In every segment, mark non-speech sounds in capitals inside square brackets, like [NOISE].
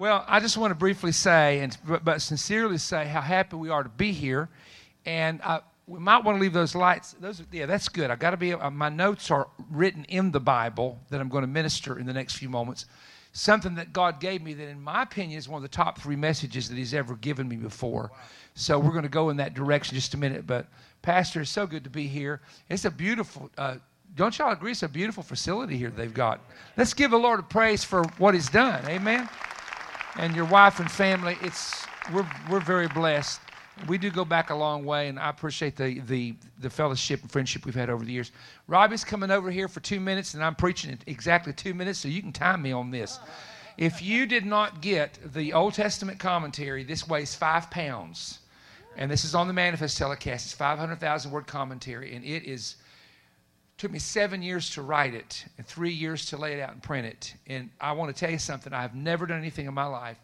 Well, I just want to briefly say, and but, sincerely say, how happy we are to be here, and uh, we might want to leave those lights. Those, yeah, that's good. I got to be. Uh, my notes are written in the Bible that I'm going to minister in the next few moments. Something that God gave me that, in my opinion, is one of the top three messages that He's ever given me before. So we're going to go in that direction just a minute. But Pastor, it's so good to be here. It's a beautiful. Uh, don't y'all agree? It's a beautiful facility here they've got. Let's give the Lord a praise for what He's done. Amen and your wife and family. It's we're we're very blessed. We do go back a long way, and I appreciate the the the fellowship and friendship we've had over the years. Robbie's coming over here for two minutes, and I'm preaching exactly two minutes, so you can time me on this. If you did not get the Old Testament commentary, this weighs five pounds, and this is on the Manna-Fest telecast. It's 500,000 word commentary, and it is took me seven years to write it and three years to lay it out and print it. And I want to tell you something. I have never done anything in my life,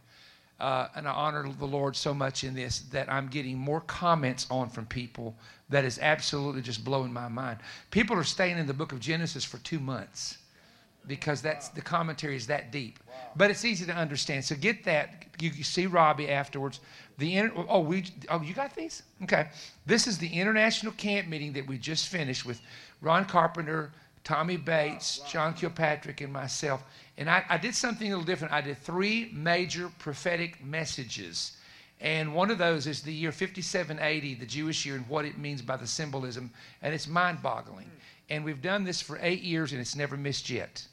uh, and I honor the Lord so much in this that I'm getting more comments on from people that is absolutely just blowing my mind. People are staying in the book of Genesis for two months because that's the commentary is that deep. But it's easy to understand. So get that. You, you see Robbie afterwards. The inter- oh we oh you got these okay. This is the international camp meeting that we just finished with Ron Carpenter, Tommy oh, Bates, John Kilpatrick, and myself. And I, I did something a little different. I did three major prophetic messages. And one of those is the year 5780, the Jewish year, and what it means by the symbolism. And it's mind boggling. Hmm. And we've done this for eight years, and it's never missed yet.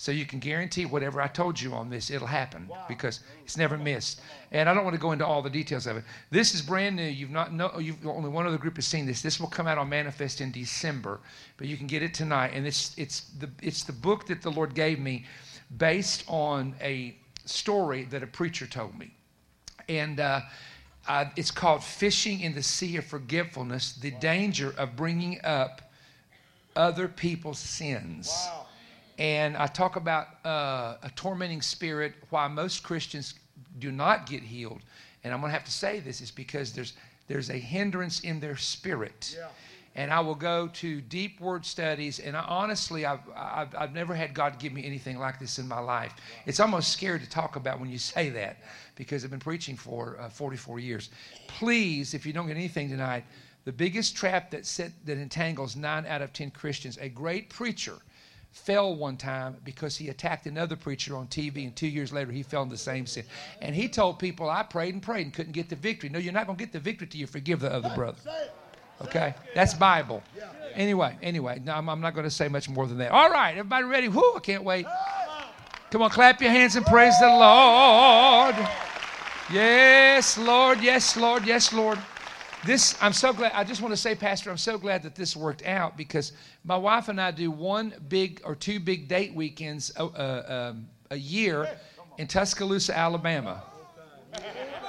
So you can guarantee whatever I told you on this, it'll happen wow. because it's never missed. And I don't want to go into all the details of it. This is brand new. You've not know you've only one other group has seen this. This will come out on Manna-Fest in December, but you can get it tonight. And it's it's the it's the book that the Lord gave me, based on a story that a preacher told me, and. Uh, uh, it's called Fishing in the Sea of Forgetfulness The Danger of Bringing Up Other People's Sins. Wow. And I talk about uh, a tormenting spirit, why most Christians do not get healed. And I'm going to have to say this is because there's, there's a hindrance in their spirit. Yeah. And I will go to deep word studies. And I, honestly, I've, I've, I've, never had God give me anything like this in my life. It's almost scary to talk about when you say that because I've been preaching for uh, 44 years. Please, if you don't get anything tonight, the biggest trap that, set, that entangles nine out of 10 Christians, a great preacher fell one time because he attacked another preacher on TV, and two years later he fell in the same sin. And he told people, I prayed and prayed and couldn't get the victory. No, you're not going to get the victory till you forgive the other brother. Okay? That's Bible. Anyway, anyway, no, I'm, I'm not going to say much more than that. All right, everybody ready? Whoo, I can't wait. Come on, clap your hands and praise the Lord. Yes, Lord, yes, Lord, yes, Lord this i'm so glad i just want to say pastor i'm so glad that this worked out because my wife and i do one big or two big date weekends a, uh, uh, um, a year in tuscaloosa alabama.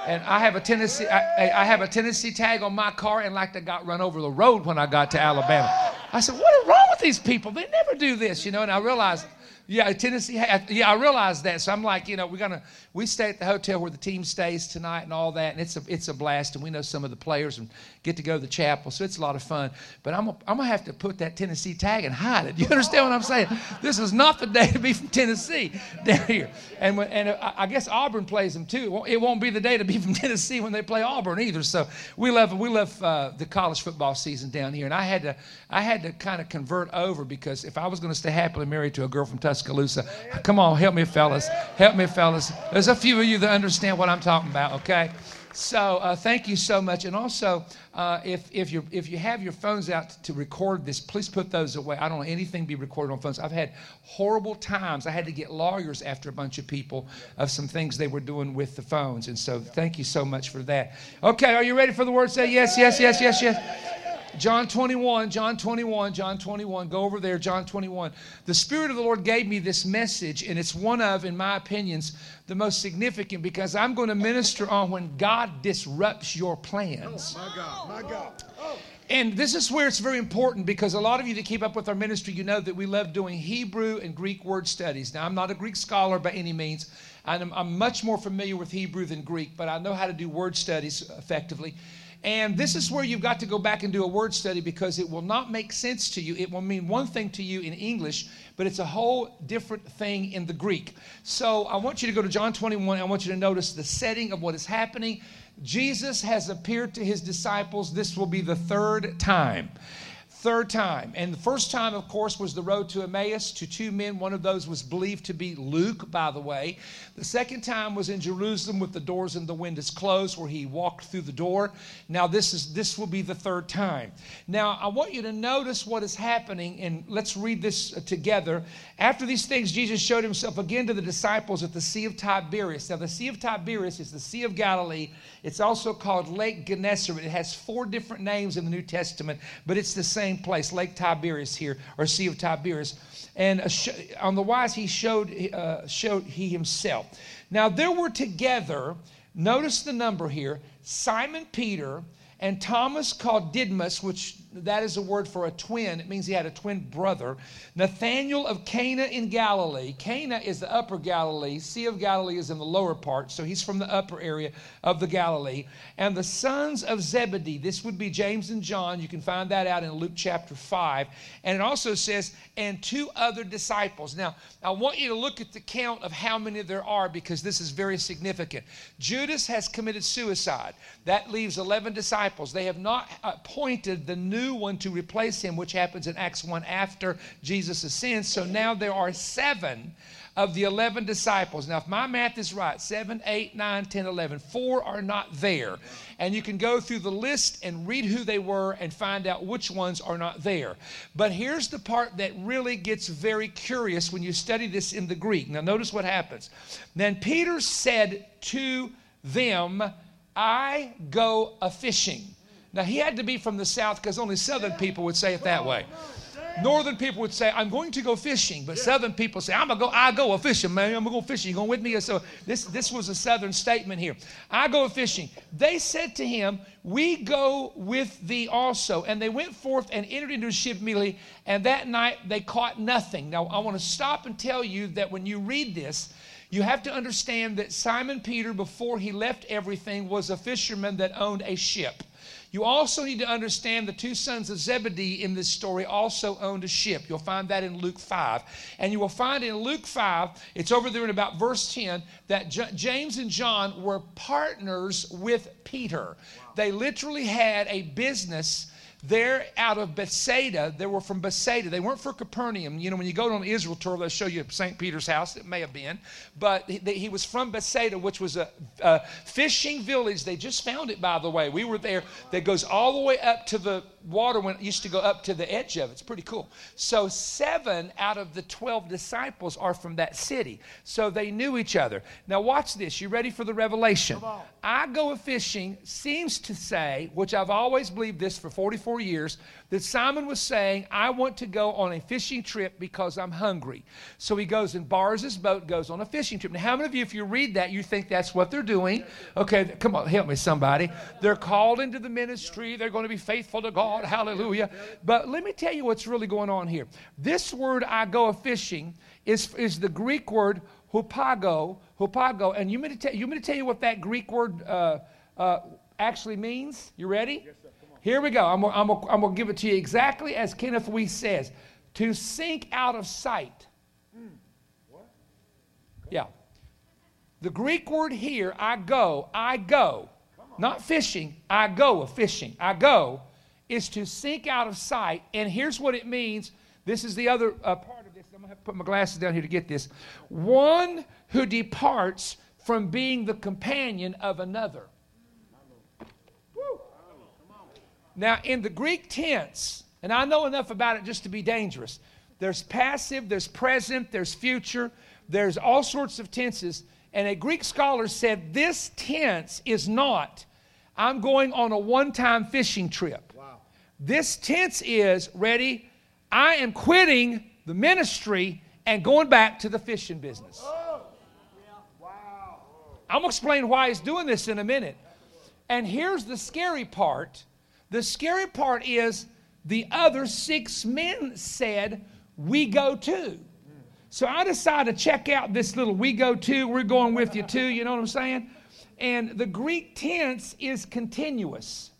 And i have a tennessee I, I, have a tennessee tag on my car and like i got run over the road when i got to alabama. I said what is wrong with these people? They never do this you know and i realized yeah, Tennessee. Yeah, I realized that. So I'm like, you know, we're gonna we stay at the hotel where the team stays tonight and all that, and it's a it's a blast. And we know some of the players and get to go to the chapel, so it's a lot of fun. But I'm a, I'm gonna have to put that Tennessee tag and hide it. [LAUGHS] You understand what I'm saying? This is not the day to be from Tennessee [LAUGHS] down here. And when, and I guess Auburn plays them too. It won't, it won't, be the day to be from [LAUGHS] Tennessee when they play Auburn either. So we love we love uh, the college football season down here, and I had to I had to kind of convert over because if I was to stay happily married to a girl from Tuscaloosa Tuscaloosa. Come on, help me, fellas. Help me, fellas. There's a few of you that understand what I'm talking about, okay? So uh, thank you so much. And also, uh, if, if, you if you have your phones out to record this, please put those away. I don't want anything be recorded on phones. I've had horrible times. I had to get lawyers after a bunch of people of some things they were doing with the phones. And so thank you so much for that. Okay, are you ready for the word? Say yes, yes, yes, yes, yes. John 21, John 21, John 21. Go over there, John 21. The Spirit of the Lord gave me this message, and it's one of, in my opinions, the most significant because I'm going to minister on when God disrupts your plans. Oh, my God, my God. Oh. And this is where it's very important because a lot of you that keep up with our ministry, you know that we love doing Hebrew and Greek word studies. Now, I'm not a Greek scholar by any means. I'm, I'm much more familiar with Hebrew than Greek, but I know how to do word studies effectively. And this is where you've got to go back and do a word study because it will not make sense to you. It will mean one thing to you in English, but it's a whole different thing in the Greek. So I want you to go to John 21. I want you to notice the setting of what is happening. Jesus has appeared to his disciples. This will be the third time third time. And the first time, of course, was the road to Emmaus to two men. One of those was believed to be Luke, by the way. The second time was in Jerusalem with the doors and the windows closed, where he walked through the door. Now, this is this will be the third time. Now, I want you to notice what is happening, and let's read this uh, together. After these things, Jesus showed himself again to the disciples at the Sea of Tiberias. Now, the Sea of Tiberias is the Sea of Galilee. It's also called Lake Gennesaret. It has four different names in the New Testament, but it's the same same place, Lake Tiberias here, or Sea of Tiberias. And on the wise, he showed, uh, showed he himself. Now there were together, notice the number here, Simon Peter and Thomas called Didymus, which that is a word for a twin. It means he had a twin brother. Nathanael of Cana in Galilee. Cana is the upper Galilee. Sea of Galilee is in the lower part, so he's from the upper area of the Galilee. And the sons of Zebedee. This would be James and John. You can find that out in Luke chapter 5. And it also says, and two other disciples. Now, I want you to look at the count of how many there are because this is very significant. Judas has committed suicide. That leaves 11 disciples. They have not appointed the new new one to replace him, which happens in Acts 1 after Jesus ascends. So now there are seven of the 11 disciples. Now, if my math is right, 7, 8, 9, 10, 11, four are not there. And you can go through the list and read who they were and find out which ones are not there. But here's the part that really gets very curious when you study this in the Greek. Now, notice what happens. Then Peter said to them, I go a fishing. Now, he had to be from the South because only Southern people would say it that way. Northern people would say, I'm going to go fishing. But Southern people say, I'm going to go, I go a fishing, man. I'm going to go fishing. You going with me? So this, this was a Southern statement here. I go fishing. They said to him, We go with thee also. And they went forth and entered into a ship immediately. And that night they caught nothing. Now, I want to stop and tell you that when you read this, you have to understand that Simon Peter, before he left everything, was a fisherman that owned a ship. You also need to understand the two sons of Zebedee in this story also owned a ship. You'll find that in Luke 5. And you will find in Luke 5, it's over there in about verse 10, that J- James and John were partners with Peter. Wow. They literally had a business they're out of Bethsaida. They were from Bethsaida. They weren't for Capernaum. You know, when you go on the Israel tour, they'll show you St. Peter's house. It may have been. But he, he was from Bethsaida, which was a, a, fishing village. They just found it, by the way. We were there. That goes all the way up to the water when it used to go up to the edge of it. It's pretty cool. So, seven out of the 12 disciples are from that city. So, they knew each other. Now, watch this. You ready for the revelation? I go a fishing seems to say, which I've always believed this for 44 years, that Simon was saying, I want to go on a fishing trip because I'm hungry. So he goes and borrows his boat, goes on a fishing trip. Now, how many of you, if you read that, you think that's what they're doing? Okay, come on, help me, somebody. They're called into the ministry, they're going to be faithful to God. Hallelujah. But let me tell you what's really going on here. This word, I go a fishing, is, is the Greek word hupago, hupago. And you mean to tell you, mean to tell you what that Greek word uh, uh, actually means? You ready? Yes, here we go. I'm going I'm I'm to give it to you exactly as Kenneth Wuest says to sink out of sight. Mm. What? Yeah. The Greek word here, I go, I go, not fishing, I go a fishing, I go, is to sink out of sight. And here's what it means. This is the other uh, part of this. I'm going to have to put my glasses down here to get this. One who departs from being the companion of another. Now, in the Greek tense, and I know enough about it just to be dangerous, there's passive, there's present, there's future, there's all sorts of tenses. And a Greek scholar said this tense is not, I'm going on a one time fishing trip. Wow. This tense is, ready, I am quitting the ministry and going back to the fishing business. Oh. Yeah. Wow. I'm going to explain why he's doing this in a minute. And here's the scary part the scary part is the other six men said, We go too. So I decided to check out this little we go too, we're going with you too, you know what I'm saying? And the Greek tense is continuous.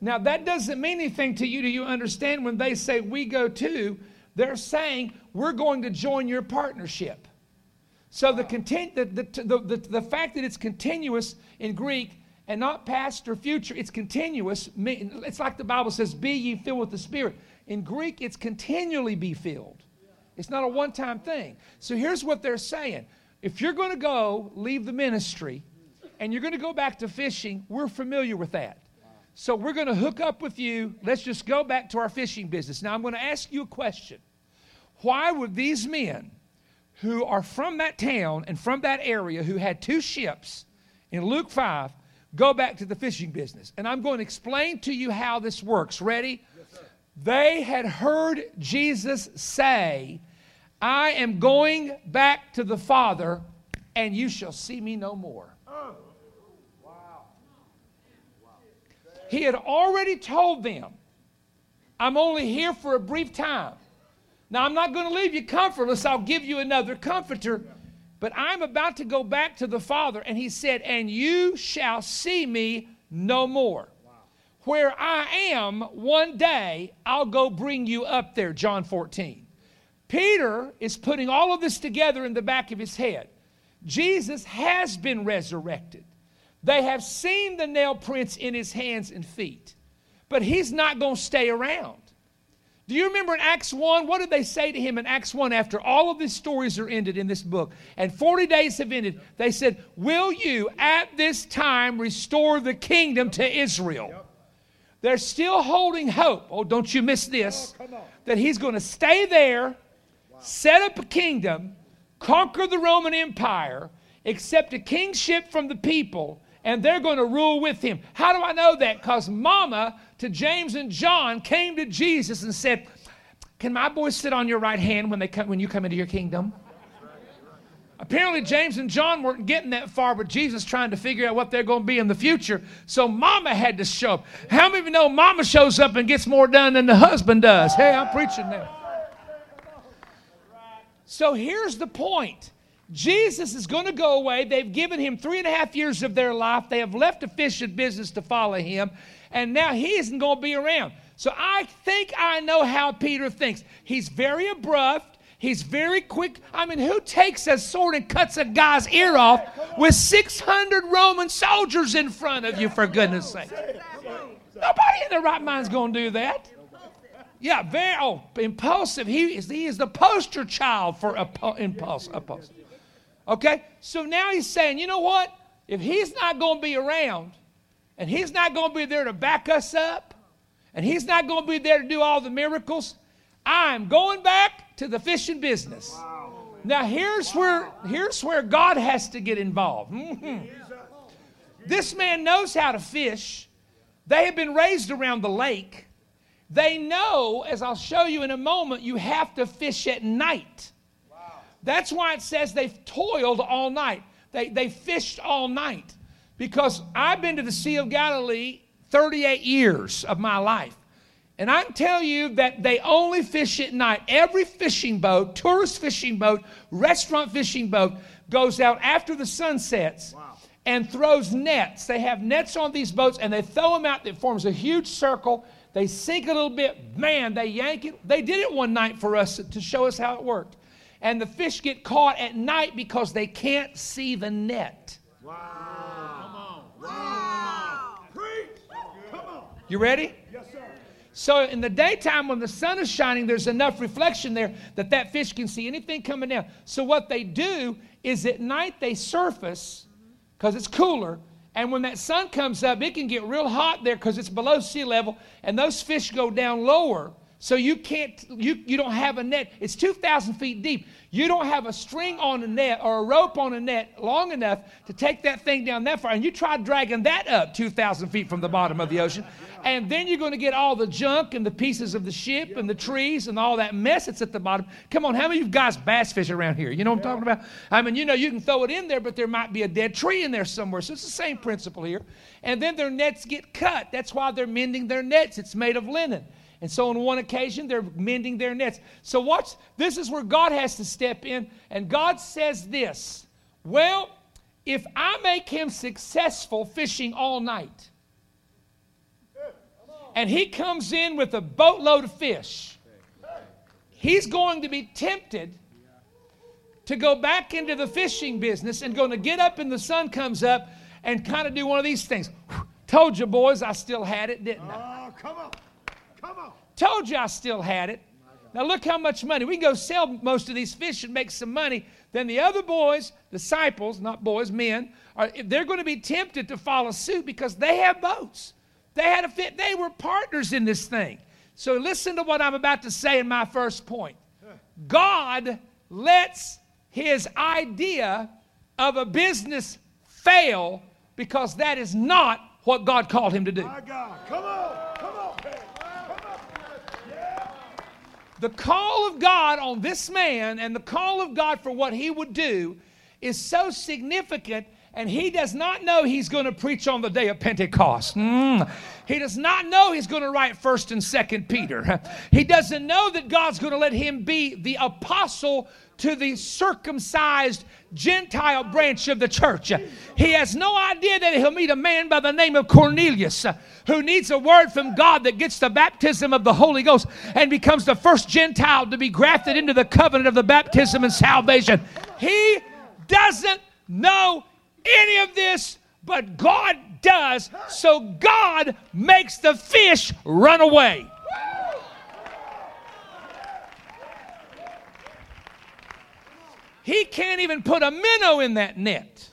Now, that doesn't mean anything to you. Do you understand when they say we go too? They're saying we're going to join your partnership. So the, content, the, the, the, the, fact that it's continuous in Greek and not past or future, it's continuous. It's like the Bible says, be ye filled with the Spirit. In Greek, it's continually be filled. It's not a one time thing. So here's what they're saying if you're going to go leave the ministry and you're going to go back to fishing, we're familiar with that. So we're going to hook up with you. Let's just go back to our fishing business. Now I'm going to ask you a question. Why would these men who are from that town and from that area who had two ships in Luke 5 go back to the fishing business? And I'm going to explain to you how this works. Ready? Yes, they had heard Jesus say, I am going back to the Father, and you shall see me no more. Wow! He had already told them, I'm only here for a brief time. Now, I'm not going to leave you comfortless. I'll give you another comforter. But I'm about to go back to the Father. And he said, And you shall see me no more. Wow. Where I am, one day I'll go bring you up there. John 14. Peter is putting all of this together in the back of his head. Jesus has been resurrected. They have seen the nail prints in his hands and feet, but he's not going to stay around. Do you remember in Acts 1? What did they say to him in Acts 1 after all of these stories are ended in this book and 40 days have ended? They said, Will you at this time restore the kingdom to Israel? They're still holding hope. Oh, don't you miss this. Oh, that he's going to stay there, set up a kingdom, conquer the Roman Empire, accept a kingship from the people, and they're going to rule with him. How do I know that? Because Mama to James and John came to Jesus and said, Can my boys sit on your right hand when, they come, when you come into your kingdom? Apparently, James and John weren't getting that far, but Jesus trying to figure out what they're going to be in the future. So Mama had to show up. How many of you know Mama shows up and gets more done than the husband does? Hey, I'm preaching now. So here's the point Jesus is going to go away. They've given him three and a half years of their life. They have left fishing business to follow him, and now he isn't going to be around. So I think I know how Peter thinks. He's very abrupt. He's very quick. I mean, who takes a sword and cuts a guy's ear off with 600 Roman soldiers in front of you, for goodness sake? Nobody in their right mind is going to do that. Yeah, very oh, impulsive. He is, he is the poster child for impulse, impulsive. Okay? So now he's saying, you know what? If he's not going to be around, and he's not going to be there to back us up, and he's not going to be there to do all the miracles, I'm going back to the fishing business. Wow. Now here's where here's where God has to get involved. Mm-hmm. [LAUGHS] This man knows how to fish. They have been raised around the lake. They know, as I'll show you in a moment, you have to fish at night. That's why it says they've toiled all night. They, they fished all night. Because I've been to the Sea of Galilee 38 years of my life. And I can tell you that they only fish at night. Every fishing boat, tourist fishing boat, restaurant fishing boat, goes out after the sun sets wow. and throws nets. They have nets on these boats and they throw them out. It forms a huge circle. They sink a little bit. Man, they yank it. They did it one night for us to show us how it worked and the fish get caught at night because they can't see the net. Wow. Come on. Wow. Come on. You ready? Yes, sir. So in the daytime when the sun is shining, there's enough reflection there that that fish can see anything coming down. So what they do is at night they surface because it's cooler. And when that sun comes up, it can get real hot there because it's below sea level, and those fish go down lower so you can't, you, you don't have a net. It's 2,000 feet deep. You don't have a string on a net or a rope on a net long enough to take that thing down that far. And you try dragging that up 2,000 feet from the bottom of the ocean. And then you're going to get all the junk and the pieces of the ship and the trees and all that mess that's at the bottom. Come on, how many of you guys bass fish around here? You know what I'm talking about? I mean, you know, you can throw it in there, but there might be a dead tree in there somewhere. So it's the same principle here. And then their nets get cut. That's why they're mending their nets. It's made of linen. And so on one occasion, they're mending their nets. So watch, this is where God has to step in. And God says this Well, if I make him successful fishing all night, and he comes in with a boatload of fish. He's going to be tempted to go back into the fishing business and going to get up and the sun comes up and kind of do one of these things. Told you, boys, I still had it, didn't I? Oh, come on. Told you I still had it. Now look how much money. We can go sell most of these fish and make some money. Then the other boys, disciples, not boys, men, are, they're going to be tempted to follow suit because they have boats. They had a fit. They were partners in this thing. So listen to what I'm about to say in my first point. God lets his idea of a business fail because that is not what God called him to do. My God. Come on. Come on. Come on. Yeah. The call of God on this man and the call of God for what he would do is so significant and he does not know he's going to preach on the day of Pentecost. Mm. He does not know he's going to write 1st and 2nd Peter. He doesn't know that God's going to let him be the apostle to the circumcised Gentile branch of the church. He has no idea that he'll meet a man by the name of Cornelius who needs a word from God that gets the baptism of the Holy Ghost and becomes the first Gentile to be grafted into the covenant of the baptism and salvation. He doesn't know any of this, but God does. So God makes the fish run away. He can't even put a minnow in that net.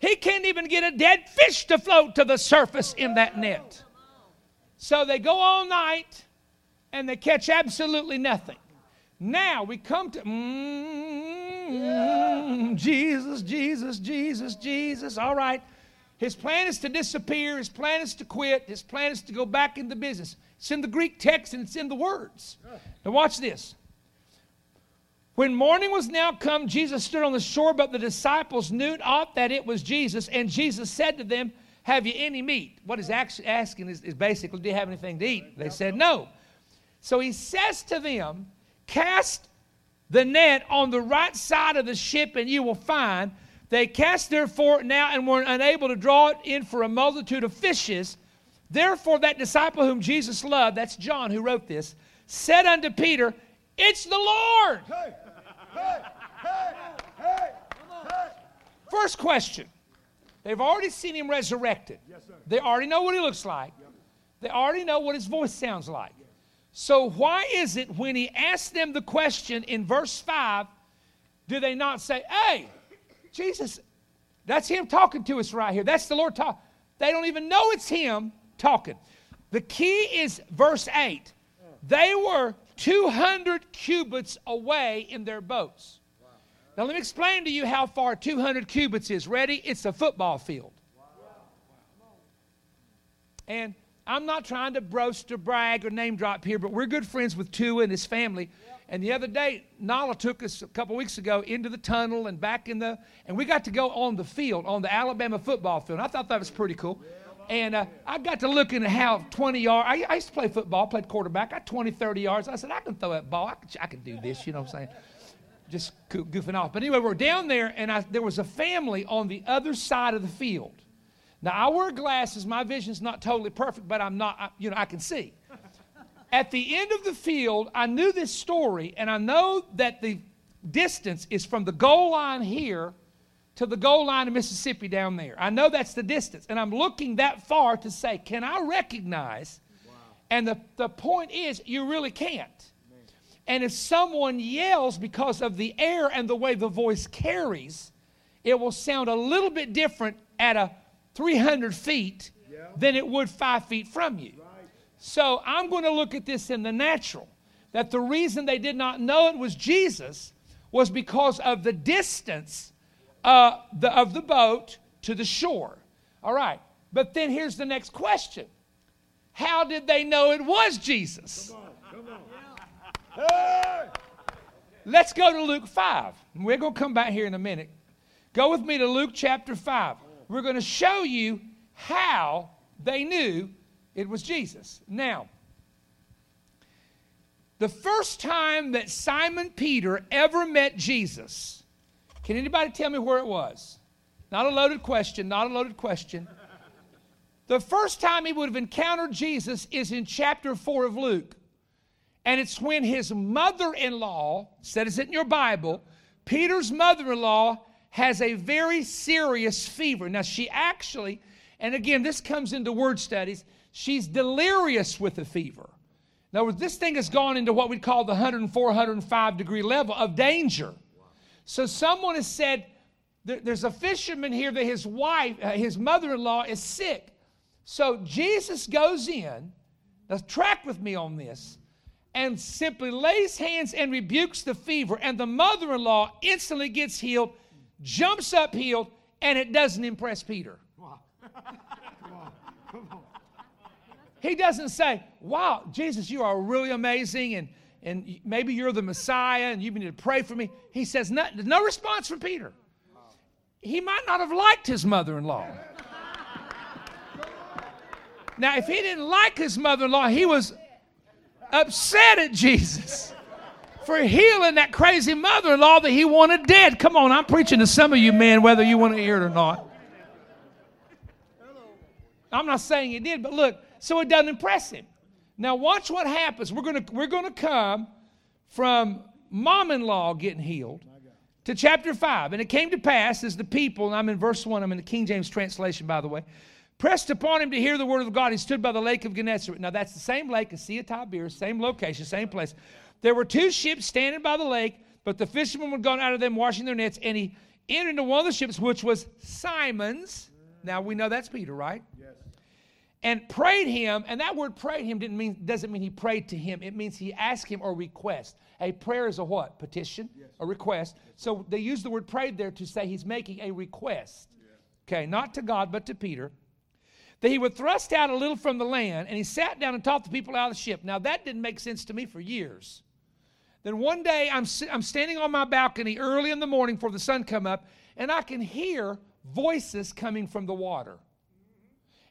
He can't even get a dead fish to float to the surface in that net. So they go all night and they catch absolutely nothing. Now we come to mm, Jesus, Jesus, Jesus, Jesus. All right. His plan is to disappear. His plan is to quit. His plan is to go back into business. It's in the Greek text and it's in the words. Now, watch this. When morning was now come, Jesus stood on the shore, but the disciples knew not that it was Jesus. And Jesus said to them, Have you any meat? What he's actually asking is, is basically, Do you have anything to eat? They said, No. So he says to them, Cast the net on the right side of the ship, and you will find. They cast therefore now and were unable to draw it in for a multitude of fishes. Therefore, that disciple whom Jesus loved, that's John who wrote this, said unto Peter, It's the Lord. Hey. Hey. Hey. First question. They've already seen him resurrected. Yes, sir. They already know what he looks like. They already know what his voice sounds like. So, why is it when he asks them the question in verse 5, do they not say, Hey, Jesus, that's him talking to us right here. That's the Lord talking. They don't even know it's him talking. The key is verse 8. They were 200 cubits away in their boats. Now, let me explain to you how far 200 cubits is. Ready? It's a football field. And I'm not trying to boast or brag or name drop here, but we're good friends with Tua and his family. And the other day, Nala took us a couple weeks ago into the tunnel and back in the, and we got to go on the field, on the Alabama football field. And I thought that was pretty cool. And uh, I got to looking at how 20 yards, I, I, used to play football, played quarterback. I had 20, 30 yards. I said, I can throw that ball. I can, I can do this, you know what I'm saying? Just goofing off. But anyway, we're down there, and I, there was a family on the other side of the field. Now, I wear glasses. My vision's not totally perfect, but I'm not, I, you know, I can see. [LAUGHS] At the end of the field, I knew this story, and I know that the distance is from the goal line here to the goal line of Mississippi down there. I know that's the distance, and I'm looking that far to say, can I recognize? Wow. And the, the point is, you really can't. And if someone yells because of the air and the way the voice carries, it will sound a little bit different at a 300 feet than it would five feet from you. So I'm going to look at this in the natural. That the reason they did not know it was Jesus was because of the distance uh, the, of the boat to the shore. All right. But then here's the next question How did they know it was Jesus? Come on, come on. [LAUGHS] Hey! Let's go to Luke 5. We're going to come back here in a minute. Go with me to Luke chapter 5 we're going to show you how they knew it was Jesus. Now, the first time that Simon Peter ever met Jesus, can anybody tell me where it was? Not a loaded question, not a loaded question. The first time he would have encountered Jesus is in chapter 4 of Luke. And it's when his mother in law, says it in your Bible, Peter's mother in law has a very serious fever. Now, she actually, and again, this comes into word studies, she's delirious with the fever. In other words, this thing has gone into what we'd call the 104, 105 degree level of danger. So, someone has said, there's a fisherman here that his wife, uh, his mother in law, is sick. So Jesus goes in, now track with me on this, and simply lays hands and rebukes the fever, and the mother in law instantly gets healed, jumps up healed, and it doesn't impress Peter. [LAUGHS] He doesn't say, Wow, Jesus, you are really amazing, and, and maybe you're the Messiah, and you need to pray for me. He says, No, no response from Peter. He might not have liked his mother in law. Now, if he didn't like his mother in law, he was upset at Jesus for healing that crazy mother in law that he wanted dead. Come on, I'm preaching to some of you men, whether you want to hear it or not. I'm not saying it did, but look, so it doesn't impress him. Now, watch what happens. We're going to, we're to come from mom in law getting healed to chapter 5. And it came to pass as the people, and I'm in verse 1, I'm in the King James translation, by the way pressed upon him to hear the word of God. He stood by the lake of Gennesaret. Now, that's the same lake as Sea of Tiberias, same location, same place. There were two ships standing by the lake, but the fishermen were gone out of them washing their nets, and he entered into one of the ships, which was Simon's. Now, we know that's Peter, right? Yes. And prayed him, and that word prayed him didn't mean, doesn't mean he prayed to him. It means he asked him or request. A prayer is a what? Petition? Yes. A request. So they use the word prayed there to say he's making a request. Yeah. Okay, not to God, but to Peter that he would thrust out a little from the land, and he sat down and taught the people out of the ship. Now, that didn't make sense to me for years. Then one day, I'm, I'm standing on my balcony early in the morning before the sun come up, and I can hear voices coming from the water.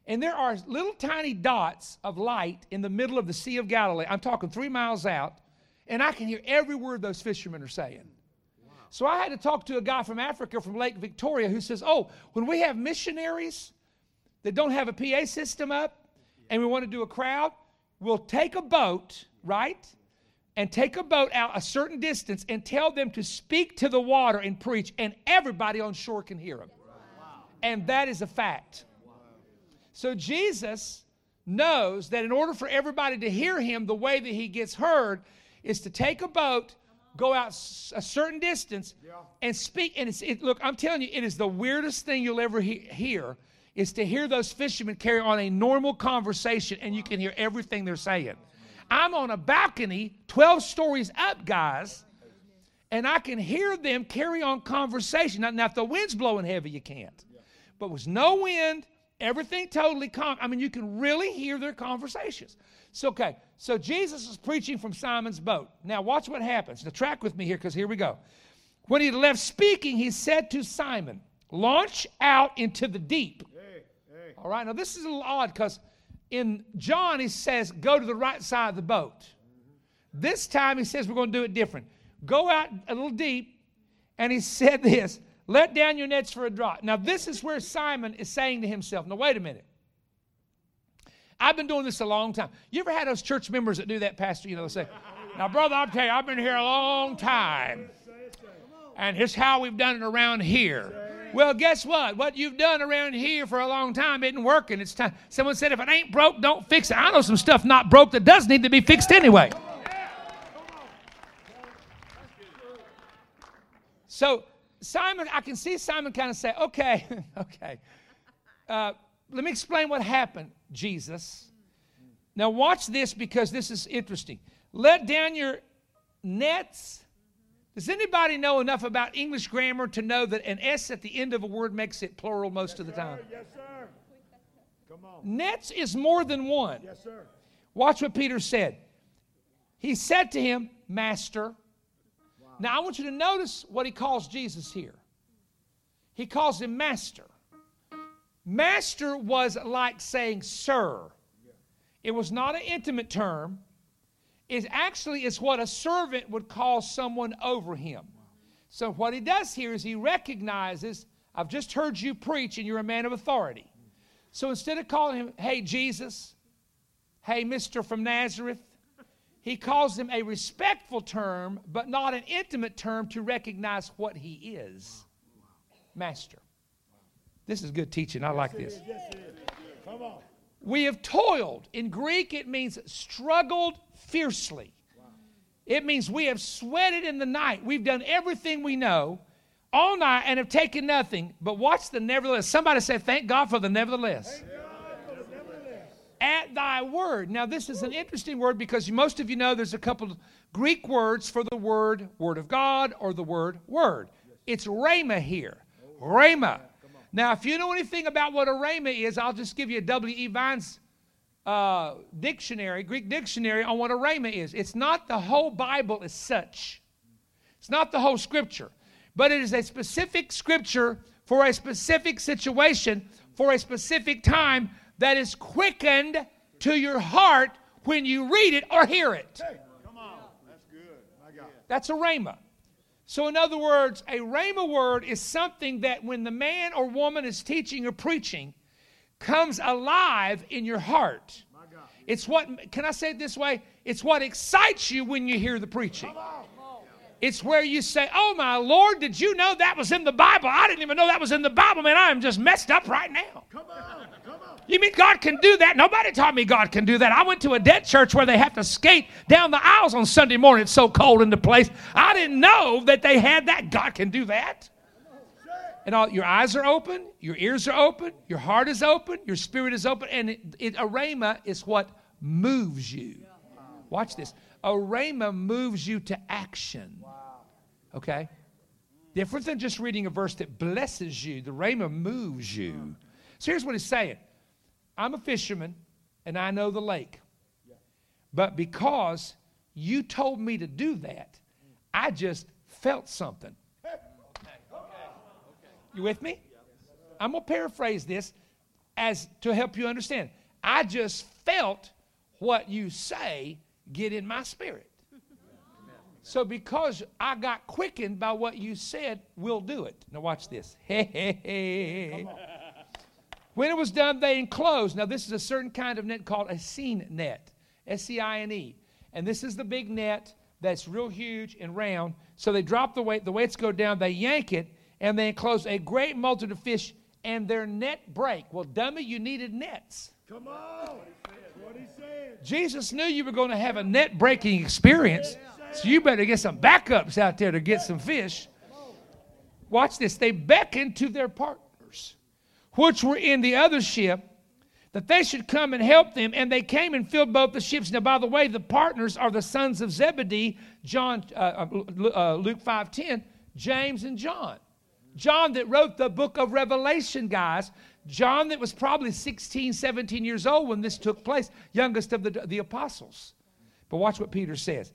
And there are little tiny dots of light in the middle of the Sea of Galilee. I'm talking three miles out, and I can hear every word those fishermen are saying. So I had to talk to a guy from Africa, from Lake Victoria, who says, Oh, when we have missionaries that don't have a PA system up and we want to do a crowd, we'll take a boat, right? And take a boat out a certain distance and tell them to speak to the water and preach, and everybody on shore can hear them. And that is a fact. So Jesus knows that in order for everybody to hear him, the way that he gets heard is to take a boat, go out a certain distance, and speak. And it's, it, look, I'm telling you, it is the weirdest thing you'll ever he- hear is to hear those fishermen carry on a normal conversation and you can hear everything they're saying. I'm on a balcony, 12 stories up, guys, and I can hear them carry on conversation. Now, now if the wind's blowing heavy, you can't. But with no wind, everything totally calm. I mean, you can really hear their conversations. So, okay, so Jesus is preaching from Simon's boat. Now, watch what happens. Now, track with me here because here we go. When he left speaking, he said to Simon, Launch out into the deep all right, now this is a little odd because in John he says, go to the right side of the boat. This time he says, we're going to do it different. Go out a little deep, and he [LAUGHS] said this let down your nets for a draught. Now, this is where Simon is saying to himself, now, wait a minute. I've been doing this a long time. You ever had those church members that do that, Pastor? You know, they say, now, brother, I'll tell you, I've been here a long time. And here's how we've done it around here. Well, guess what? What you've done around here for a long time isn't working. It's time. Someone said, if it ain't broke, don't fix it. I know some stuff not broke that does need to be fixed anyway. So Simon, I can see Simon kind of say, okay, [LAUGHS] okay. Uh, let me explain what happened, Jesus. Now watch this because this is interesting. Let down your nets does anybody know enough about English grammar to know that an S at the end of a word makes it plural most yes, of the time? Sir. Yes, sir. Come on. Nets is more than one. Yes, sir. Watch what Peter said. He said to him, Master. Wow. Now I want you to notice what he calls Jesus here. He calls him Master. Master was like saying sir. It was not an intimate term is actually is what a servant would call someone over him. So what he does here is he recognizes, I've just heard you preach and you're a man of authority. So instead of calling him, hey, Jesus, hey, Mr. from Nazareth, he calls him a respectful term, but not an intimate term to recognize what he is Master. This is good teaching. I like this. Come on. We have toiled. In Greek, it means struggled fiercely. It means we have sweated in the night. We've done everything we know all night and have taken nothing. But watch the nevertheless. Somebody say, Thank God for the nevertheless. At thy word. Now, this is an interesting word because most of you know there's a couple of Greek words for the word word of God or the word word. It's rhema here. Rhema. Now, if you know anything about what a rhema is, I'll just give you a W.E. Vines uh, dictionary, Greek dictionary, on what a rhema is. It's not the whole Bible as such, it's not the whole scripture, but it is a specific scripture for a specific situation, for a specific time that is quickened to your heart when you read it or hear it. Hey, come on. That's good. That's a rhema. So, in other words, a rhema word is something that when the man or woman is teaching or preaching, comes alive in your heart. It's what, can I say it this way? It's what excites you when you hear the preaching. It's where you say, Oh my Lord, did you know that was in the Bible? I didn't even know that was in the Bible, man. I am just messed up right now. Come on. Come on. You mean God can do that? Nobody taught me God can do that. I went to a dead church where they have to skate down the aisles on Sunday morning. It's so cold in the place. I didn't know that they had that. God can do that. And all your eyes are open, your ears are open, your heart is open, your spirit is open, and it, it, a rhema is what moves you. Watch this. A rhema moves you to action. Okay? Different than just reading a verse that blesses you. The rhema moves you. So here's what he's saying. I'm a fisherman and I know the lake. But because you told me to do that, I just felt something. You with me? I'm going to paraphrase this as to help you understand. I just felt what you say get in my spirit. So because I got quickened by what you said, we'll do it. Now watch this. [LAUGHS] Hey, hey, hey. When it was done, they enclosed. Now this is a certain kind of net called a seine net, S-C-I-N-E, and this is the big net that's real huge and round. So they drop the weight. The weights go down. They yank it, and they enclosed a great multitude of fish, and their net break. Well, dummy, you needed nets. Come on. What he said. Jesus knew you were going to have a net breaking experience, so you better get some backups out there to get some fish. Watch this. They beckoned to their partners, which were in the other ship, that they should come and help them. And they came and filled both the ships. Now, by the way, the partners are the sons of Zebedee, John, uh, uh, uh, Luke 5.10, James and John. John that wrote the book of Revelation, guys. John that was probably 16, 17 years old when this took place, youngest of the, the apostles. But watch what Peter says.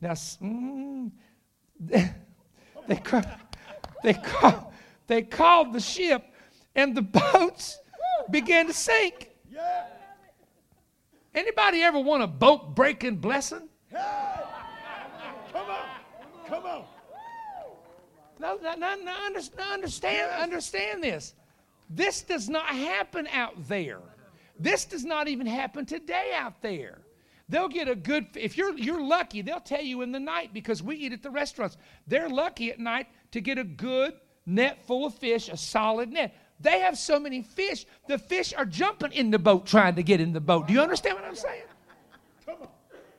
Now, mm, [LAUGHS] they, call, they, call, they called the ship, and the boats began to sink. Yeah. Anybody ever want a boat breaking blessing? Hey. Come on. Come on. No, no, no, no, under- no, understand, understand this. This does not happen out there. This does not even happen today out there. They'll get a good if you're you're lucky, they'll tell you in the night because we eat at the restaurants. They're lucky at night to get a good net full of fish, a solid net. They have so many fish, the fish are jumping in the boat trying to get in the boat. Do you understand what I'm saying?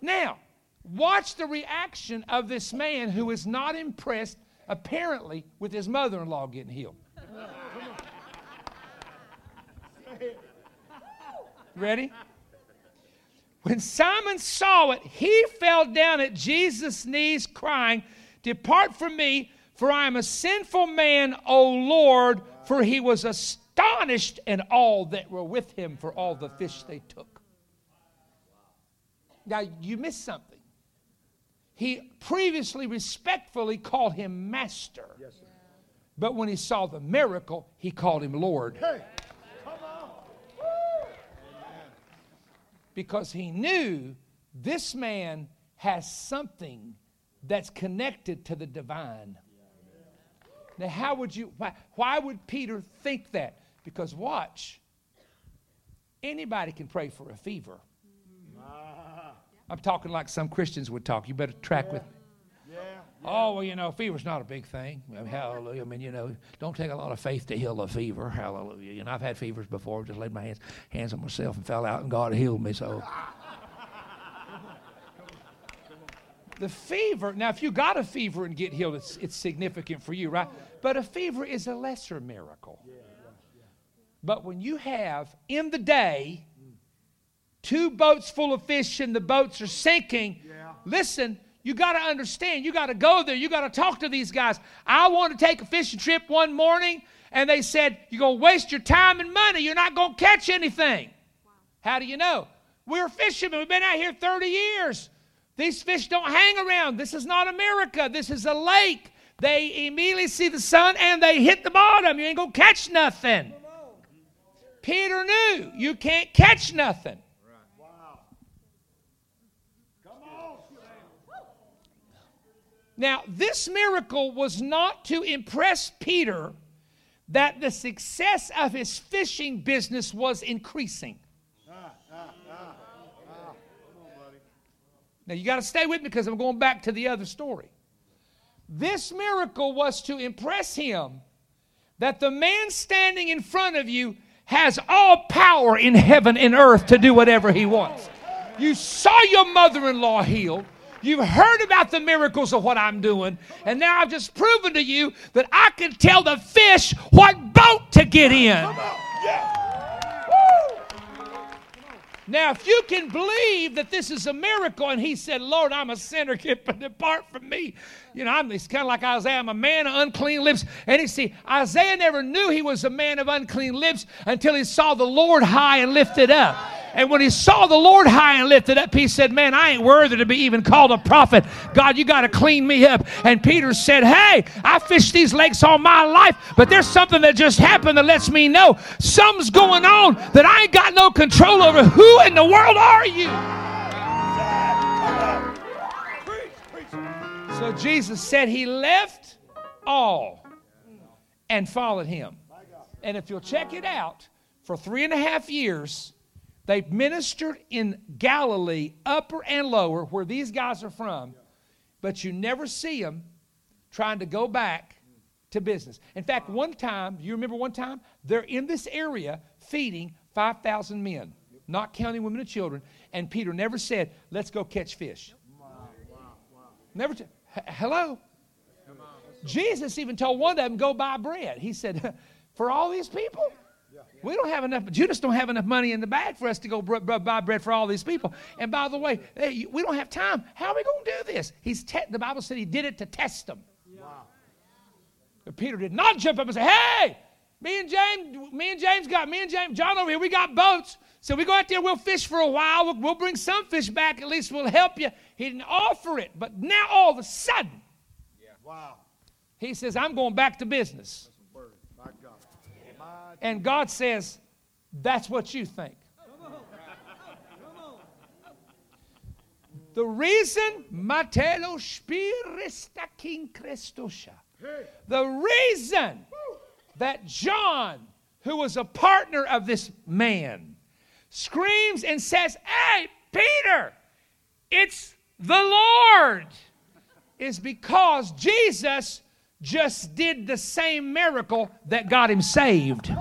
Now, watch the reaction of this man who is not impressed, apparently, with his mother in law getting healed. Ready? When Simon saw it, he fell down at Jesus' knees, crying, Depart from me, for I am a sinful man, O Lord. For he was astonished, and all that were with him for all the fish they took. Now, you missed something. He previously respectfully called him master. But when he saw the miracle, he called him Lord. Hey. Come on. because he knew this man has something that's connected to the divine. Now, how would you, why, why would Peter think that? Because watch, Anybody can pray for a fever. I'm talking like some Christians would talk. You better track with me. Yeah. Oh, well, you know, fever's not a big thing. I mean, hallelujah. I mean, you know, don't take a lot of faith to heal a fever. Hallelujah. You know, I've had fevers before. Just laid my hands, hands on myself and fell out, and God healed me. So. [LAUGHS] The fever, now, if you got a fever and get healed, it's, it's significant for you, right? But a fever is a lesser miracle. Yeah. But when you have, in the day, two boats full of fish and the boats are sinking, Yeah. listen, you got to understand. You got to go there. You got to talk to these guys. I want to take a fishing trip one morning, and they said, You're going to waste your time and money. You're not going to catch anything. How do you know? We're fishermen. We've been out here 30 years. These fish don't hang around. This is not America. This is a lake. They immediately see the sun and they hit the bottom. You ain't going to catch nothing. Peter knew you can't catch nothing. Wow. Come on. Now, this miracle was not to impress Peter that the success of his fishing business was increasing. Now, you got to stay with me because I'm going back to the other story. This miracle was to impress him that the man standing in front of you has all power in heaven and earth to do whatever he wants. You saw your mother in law healed. You've heard about the miracles of what I'm doing. And now I've just proven to you that I can tell the fish what boat to get in. Yeah. Now, if you can believe that this is a miracle, and he said, Lord, I'm a sinner, get depart from me. You know, I'm, it's kind of like Isaiah, I'm a man of unclean lips. And you see, Isaiah never knew he was a man of unclean lips until he saw the Lord high and lifted up. And when he saw the Lord high and lifted up, he said, Man, I ain't worthy to be even called a prophet. God, you got to clean me up. And Peter said, Hey, I fished these lakes all my life, but there's something that just happened that lets me know something's going on that I ain't got no control over. Who in the world are you? So Jesus said he left all and followed him. And if you'll check it out, for three and a half years, they ministered in Galilee, upper and lower, where these guys are from, but you never see them trying to go back to business. In fact, one time, you remember one time? They're in this area feeding 5,000 men, not counting women and children, and Peter never said, Let's go catch fish. Never. T- hello. Jesus even told one of them, "Go buy bread." He said, [LAUGHS] "For all these people, we don't have enough. Judas don't have enough money in the bag for us to go buy bread for all these people. And by the way, hey, we don't have time. How are we going to do this?" He's te- the Bible said he did it to test them. Wow. But Peter did not jump up and say, "Hey, me and James, me and James got me and James, John over here. We got boats, so we go out there. We'll fish for a while. We'll, we'll bring some fish back. At least we'll help you." He didn't offer it, but now all of a sudden, yeah. Wow. he says, "I'm going back to business." Word. My God. My And God says, That's what you think. The reason, Matelo Spirista King Christosha, the reason that John, who was a partner of this man, screams and says, Hey, Peter, it's the Lord, is because Jesus just did the same miracle that got him saved.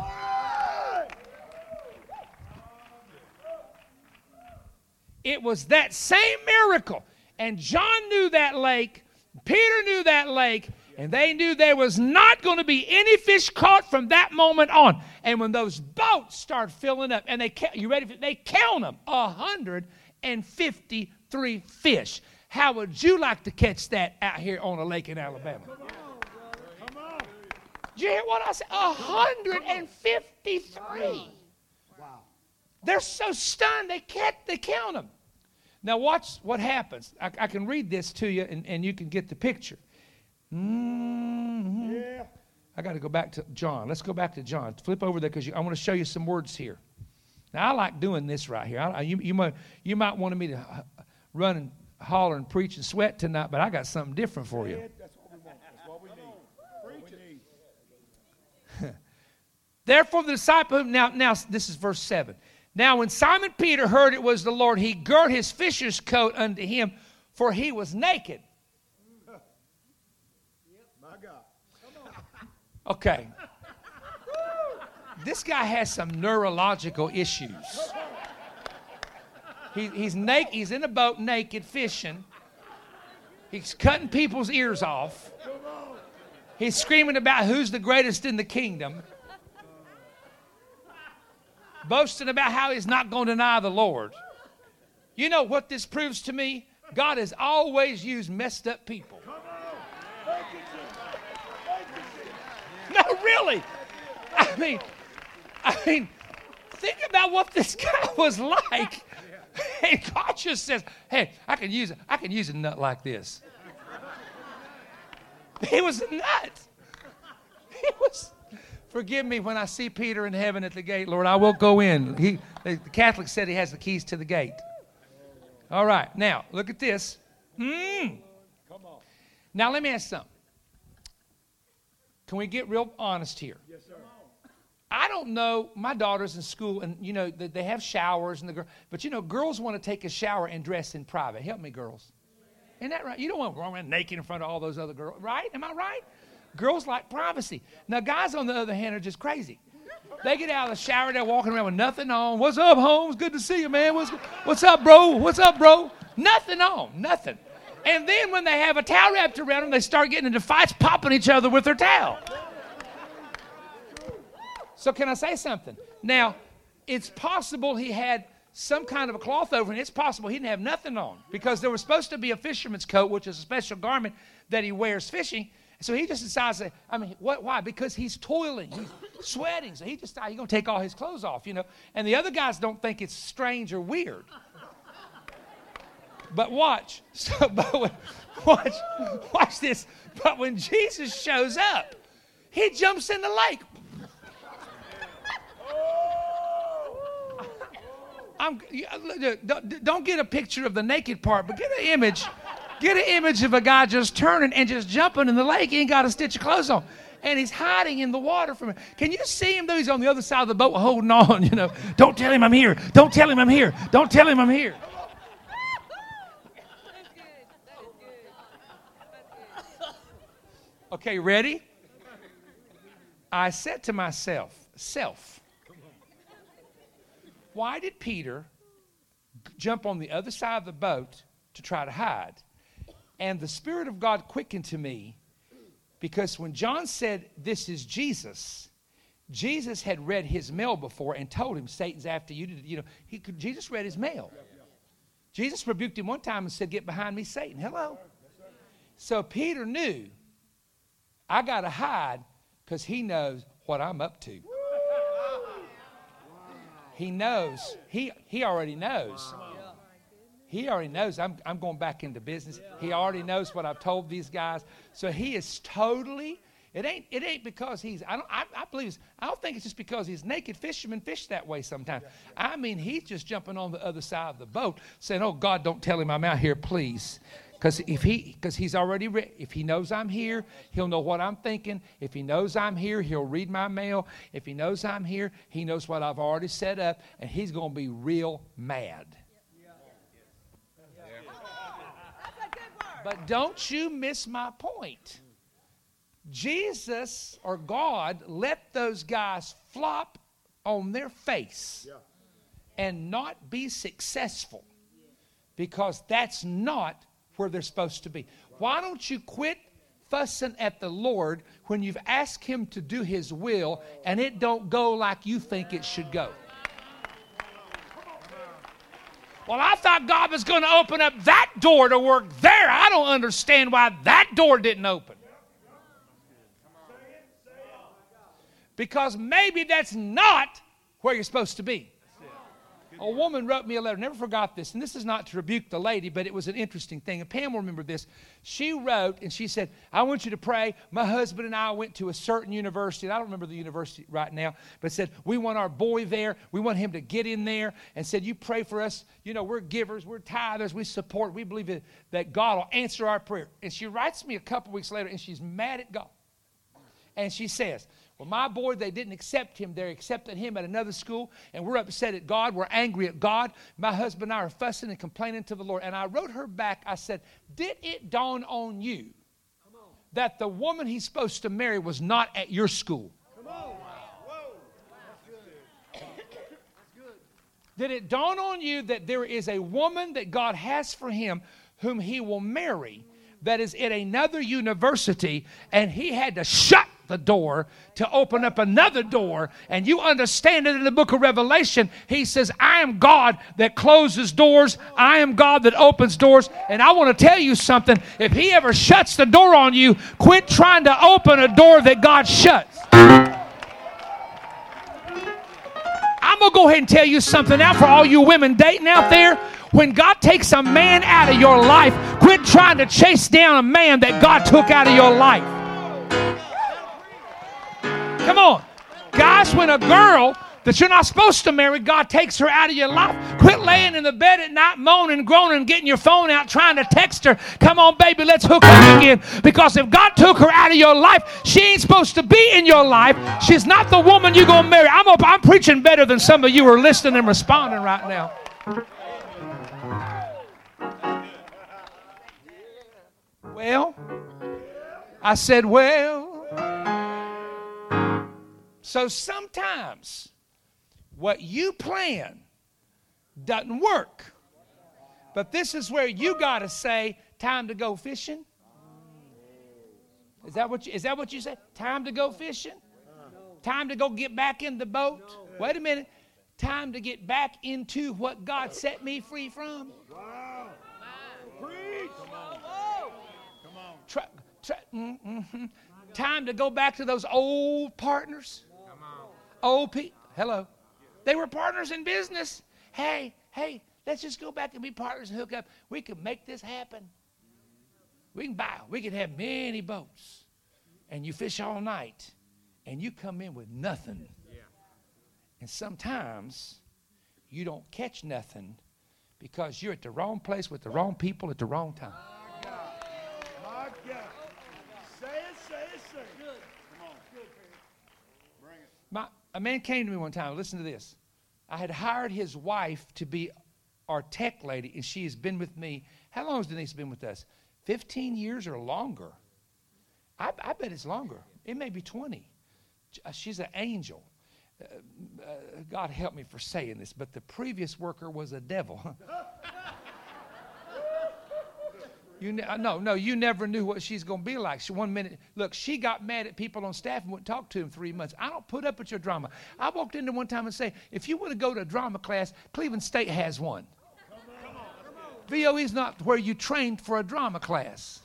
It was that same miracle. And John knew that lake, Peter knew that lake, and they knew there was not going to be any fish caught from that moment on. And when those boats start filling up, and they you ready? They count them, 153 fish. How would you like to catch that out here on a lake in Alabama? You hear what I said? 153. Wow. They're so stunned they can't they count them. Now watch what happens. I, I can read this to you and, and you can get the picture. Mhm. Yeah. I got to go back to John. Let's go back to John. Flip over there because I want to show you some words here. Now I like doing this right here. I, I- you, you might you might want me to uh, run and holler and preach and sweat tonight, but I got something different for you. That's what we want. That's what we need. Preach it. Therefore, the disciple, now, now this is verse 7. Now, when Simon Peter heard it was the Lord, he girt his fisher's coat unto him, for he was naked. My God. Okay. This guy has some neurological issues. He, he's naked. He's in a boat naked fishing. He's cutting people's ears off. He's screaming about who's the greatest in the kingdom. Boasting about how he's not going to deny the Lord. You know what this proves to me? God has always used messed up people. Thank you, Jesus. Thank you, Jesus. [LAUGHS] No, really. I mean, I mean, think about what this guy [LAUGHS] was like. And God just says, "Hey, I can use it. I can use a nut like this." [LAUGHS] He was a nut. He was. Forgive me when I see Peter in heaven at the gate, Lord. I will go in. He, the Catholic said he has the keys to the gate. All right, now look at this. Mm. Come on. Now let me ask something. Can we get real honest here? Yes, sir. I don't know. My daughter's in school, and you know they, they have showers, and the girl. But you know, girls want to take a shower and dress in private. Help me, girls. Isn't that right? You don't want to go around naked in front of all those other girls, right? Am I right? Girls like privacy. Now, guys, on the other hand, are just crazy. They get out of the shower, they're walking around with nothing on. What's up, Holmes? Good to see you, man. What's, what's up, bro? What's up, bro? Nothing on, nothing. And then when they have a towel wrapped around them, they start getting into fights, popping each other with their towel. So can I say something? Now, it's possible he had some kind of a cloth over, and it's possible he didn't have nothing on because there was supposed to be a fisherman's coat, which is a special garment that he wears fishing. So he just decides that, I mean, what, why? Because he's toiling, he's sweating. So he just he's going to take all his clothes off, you know. And the other guys don't think it's strange or weird. But watch. [LAUGHS] So, but when, watch, watch this. But when Jesus shows up, he jumps in the lake. I'm, don't get a picture of the naked part, but get an image. Get an image of a guy just turning and just jumping in the lake. He ain't got a stitch of clothes on. And he's hiding in the water from it. Can you see him though? He's on the other side of the boat holding on, [LAUGHS] you know. Don't tell him I'm here. Don't tell him I'm here. Don't tell him I'm here. [LAUGHS] Okay, ready? I said to myself, self, why did Peter jump on the other side of the boat to try to hide? And the Spirit of God quickened to me because when John said, This is Jesus, Jesus had read his mail before and told him, Satan's after you. You know, he could, Jesus read his mail. Jesus rebuked him one time and said, Get behind me, Satan. Hello. So Peter knew, I got to hide because he knows what I'm up to. He knows. He, he already knows. He already knows I'm, I'm going back into business. He already knows what I've told these guys. So he is totally. It ain't. It ain't because he's. I don't. I, I believe. I don't think it's just because he's naked. Fishermen fish that way sometimes. I mean, he's just jumping on the other side of the boat, saying, "Oh God, don't tell him I'm out here, please." Because if he, because he's already, re- if he knows I'm here, he'll know what I'm thinking. If he knows I'm here, he'll read my mail. If he knows I'm here, he knows what I've already set up, and he's going to be real mad. But don't you miss my point. Jesus or God let those guys flop on their face and not be successful because that's not where they're supposed to be. Why don't you quit fussing at the Lord when you've asked him to do his will and it don't go like you think it should go? Well, I thought God was going to open up that door to work there. I don't understand why that door didn't open. Because maybe that's not where you're supposed to be. A woman wrote me a letter, never forgot this, and this is not to rebuke the lady, but it was an interesting thing. And Pam will remember this. She wrote and she said, I want you to pray. My husband and I went to a certain university, and I don't remember the university right now, but said, We want our boy there. We want him to get in there. And said, You pray for us. You know, we're givers, we're tithers, we support, we believe that, God will answer our prayer. And she writes me a couple weeks later, and she's mad at God. And she says, Well, my boy, they didn't accept him. They accepted him at another school, and we're upset at God. We're angry at God. My husband and I are fussing and complaining to the Lord. And I wrote her back. I said, Did it dawn on you that the woman he's supposed to marry was not at your school? Did it dawn on you that there is a woman that God has for him whom he will marry that is at another university and he had to shut the door to open up another door. And you understand it in the book of Revelation. He says, I am God that closes doors, I am God that opens doors. And I want to tell you something if he ever shuts the door on you, quit trying to open a door that God shuts. I'm going to go ahead and tell you something now for all you women dating out there. When God takes a man out of your life, quit trying to chase down a man that God took out of your life. Come on. Guys, when a girl that you're not supposed to marry, God takes her out of your life. Quit laying in the bed at night, moaning, groaning, getting your phone out, trying to text her. Come on, baby, let's hook up again. Because if God took her out of your life, she ain't supposed to be in your life. She's not the woman you're going to marry. I'm, I'm preaching better than some of you are listening and responding right now. Well, I said, well, so sometimes what you plan doesn't work. But this is where you got to say, time to go fishing. Is that what you, is that what you say? Time to go fishing? Time to go get back in the boat? Wait a minute. Time to get back into what God set me free from? Preach. Come on. Time to go back to those old partners? Old people. Hello. They were partners in business. Hey, hey, let's just go back and be partners and hook up. We can make this happen. We can buy, we can have many boats. And you fish all night. And you come in with nothing. And sometimes you don't catch nothing because you're at the wrong place with the wrong people at the wrong time. My God. Say it, say it, say it. Come on. Bring it. My, a man came to me one time. Listen to this. I had hired his wife to be our tech lady, and she has been with me. How long has Denise been with us? 15 years or longer. I, I bet it's longer. It may be 20. Uh, She's an angel. Uh, uh, God help me for saying this, but the previous worker was a devil. [LAUGHS] You ne- uh, no, no, you never knew what she's going to be like. She, one minute, look, she got mad at people on staff and wouldn't talk to them three months. I don't put up with your drama. I walked in there one time and say, if you want to go to a drama class, Cleveland State has one. Come on, VOE is not where you trained for a drama class.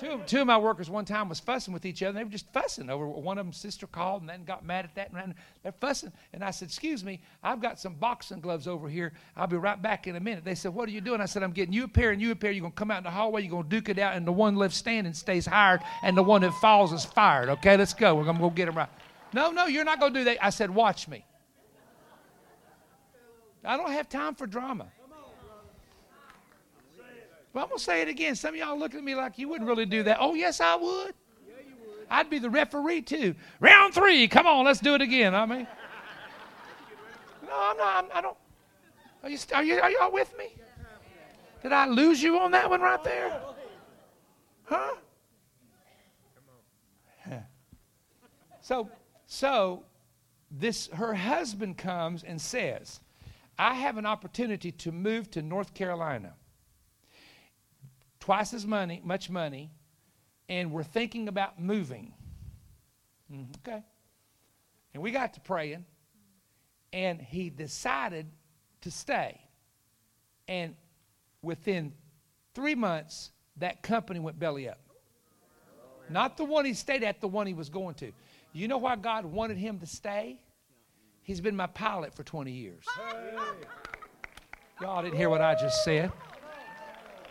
Two, two of my workers one time was fussing with each other. They were just fussing over one of them. sister called and then got mad at that. And they're fussing. And I said, Excuse me, I've got some boxing gloves over here. I'll be right back in a minute. They said, What are you doing? I said, I'm getting you a pair and you a pair. You're to come out in the hallway. You're to duke it out. And the one left standing stays hired. And the one that falls is fired. Okay, let's go. We're to go get him right. No, no, you're not to do that. I said, Watch me. I don't have time for drama. But I'm going to say it again. Some of y'all look at me like you wouldn't really do that. Oh, yes, I would. Yeah, you would. I'd be the referee too. Round three. Come on, let's do it again. I mean, no, I'm not. I'm, I don't. Are you, are you? Are y'all with me? Did I lose you on that one right there? Huh? Huh. [LAUGHS] So, so this her husband comes and says, "I have an opportunity to move to North Carolina." Twice as money, much money, and we're thinking about moving. Mm, okay. And we got to praying, and he decided to stay. And within three months, that company went belly up. Not the one he stayed at, the one he was going to. You know why God wanted him to stay? He's been my pilot for 20 years. Y'all didn't hear what I just said.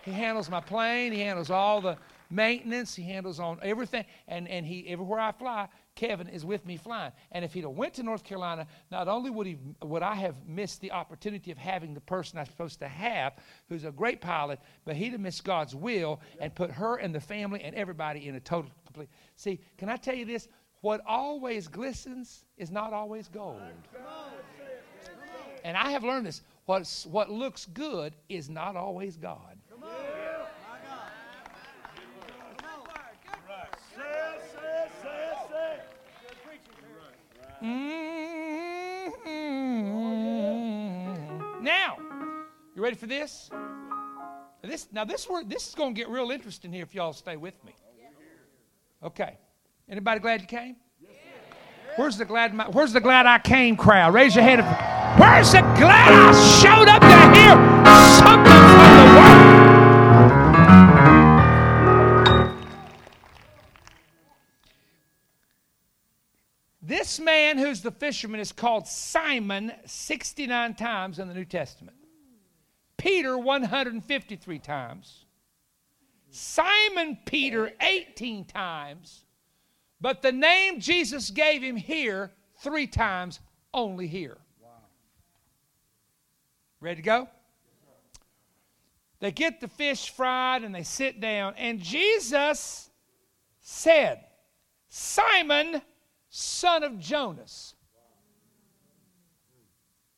He handles my plane. He handles all the maintenance. He handles on everything. And, and he everywhere I fly, Kevin is with me flying. And if he'd have went to North Carolina, not only would he would I have missed the opportunity of having the person I'm supposed to have, who's a great pilot, but he'd have missed God's will and put her and the family and everybody in a total complete. See, can I tell you this? what always glistens is not always gold. And I have learned this. What's, what looks good is not always God. Say it, say it, say it, say Mhm. Now, you ready for this? This now this word this is going to get real interesting here if y'all stay with me. Okay. Anybody glad you came? Where's the glad my, Where's the glad I came crowd? Raise your hand. If, where's the glad I showed up to man who's the fisherman is called Simon 69 times in the New Testament. Peter 153 times. Simon Peter 18 times. But the name Jesus gave him here three times only here. Ready to go? They get the fish fried and they sit down, and Jesus said, Simon, son of Jonas.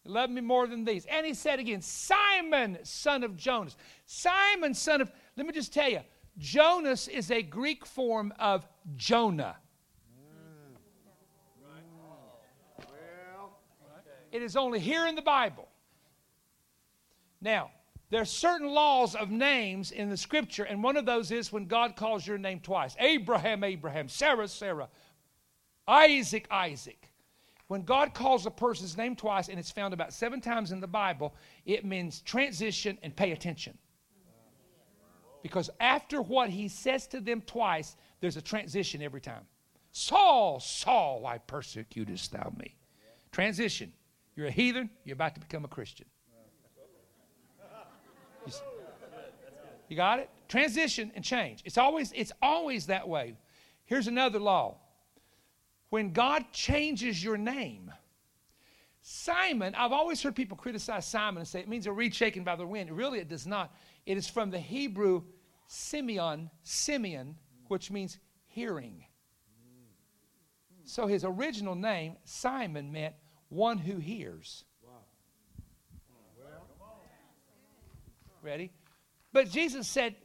You love me more than these. And he said again, Simon, son of Jonas. Simon, son of, let me just tell you, Jonas is a Greek form of Jonah. It is only here in the Bible. Now, there are certain laws of names in the scripture, and one of those is when God calls your name twice Abraham, Abraham, Sarah, Sarah, Isaac, Isaac. When God calls a person's name twice, and it's found about seven times in the Bible, it means transition and pay attention. Because after what he says to them twice, there's a transition every time. Saul, Saul, why persecutest thou me? Transition. You're a heathen, you're about to become a Christian. You got it? Transition and change. It's always, it's always that way. Here's another law. When God changes your name, Simon, I've always heard people criticize Simon and say it means a reed shaken by the wind. Really, it does not. It is from the Hebrew Simeon, Simeon, which means hearing. So his original name, Simon, meant one who hears. Ready? But Jesus said,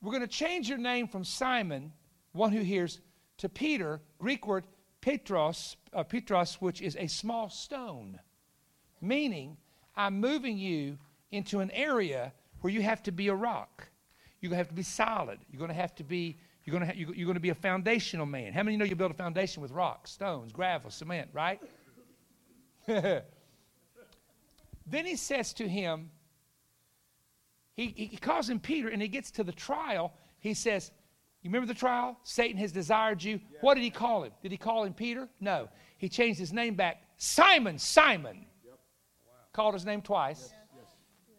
We're going to change your name from Simon, one who hears, to Peter, Greek word Petros, uh, Petros, which is a small stone. Meaning, I'm moving you into an area where you have to be a rock. You're going to have to be solid. You're going to have to be. You're going to, you're going to be a foundational man. How many you know you build a foundation with rocks, stones, gravel, cement, right? [LAUGHS] then he says to him, he, he calls him Peter, and he gets to the trial. He says, You remember the trial? Satan has desired you. What did he call him? Did he call him Peter? No. He changed his name back Simon, Simon. Called his name twice,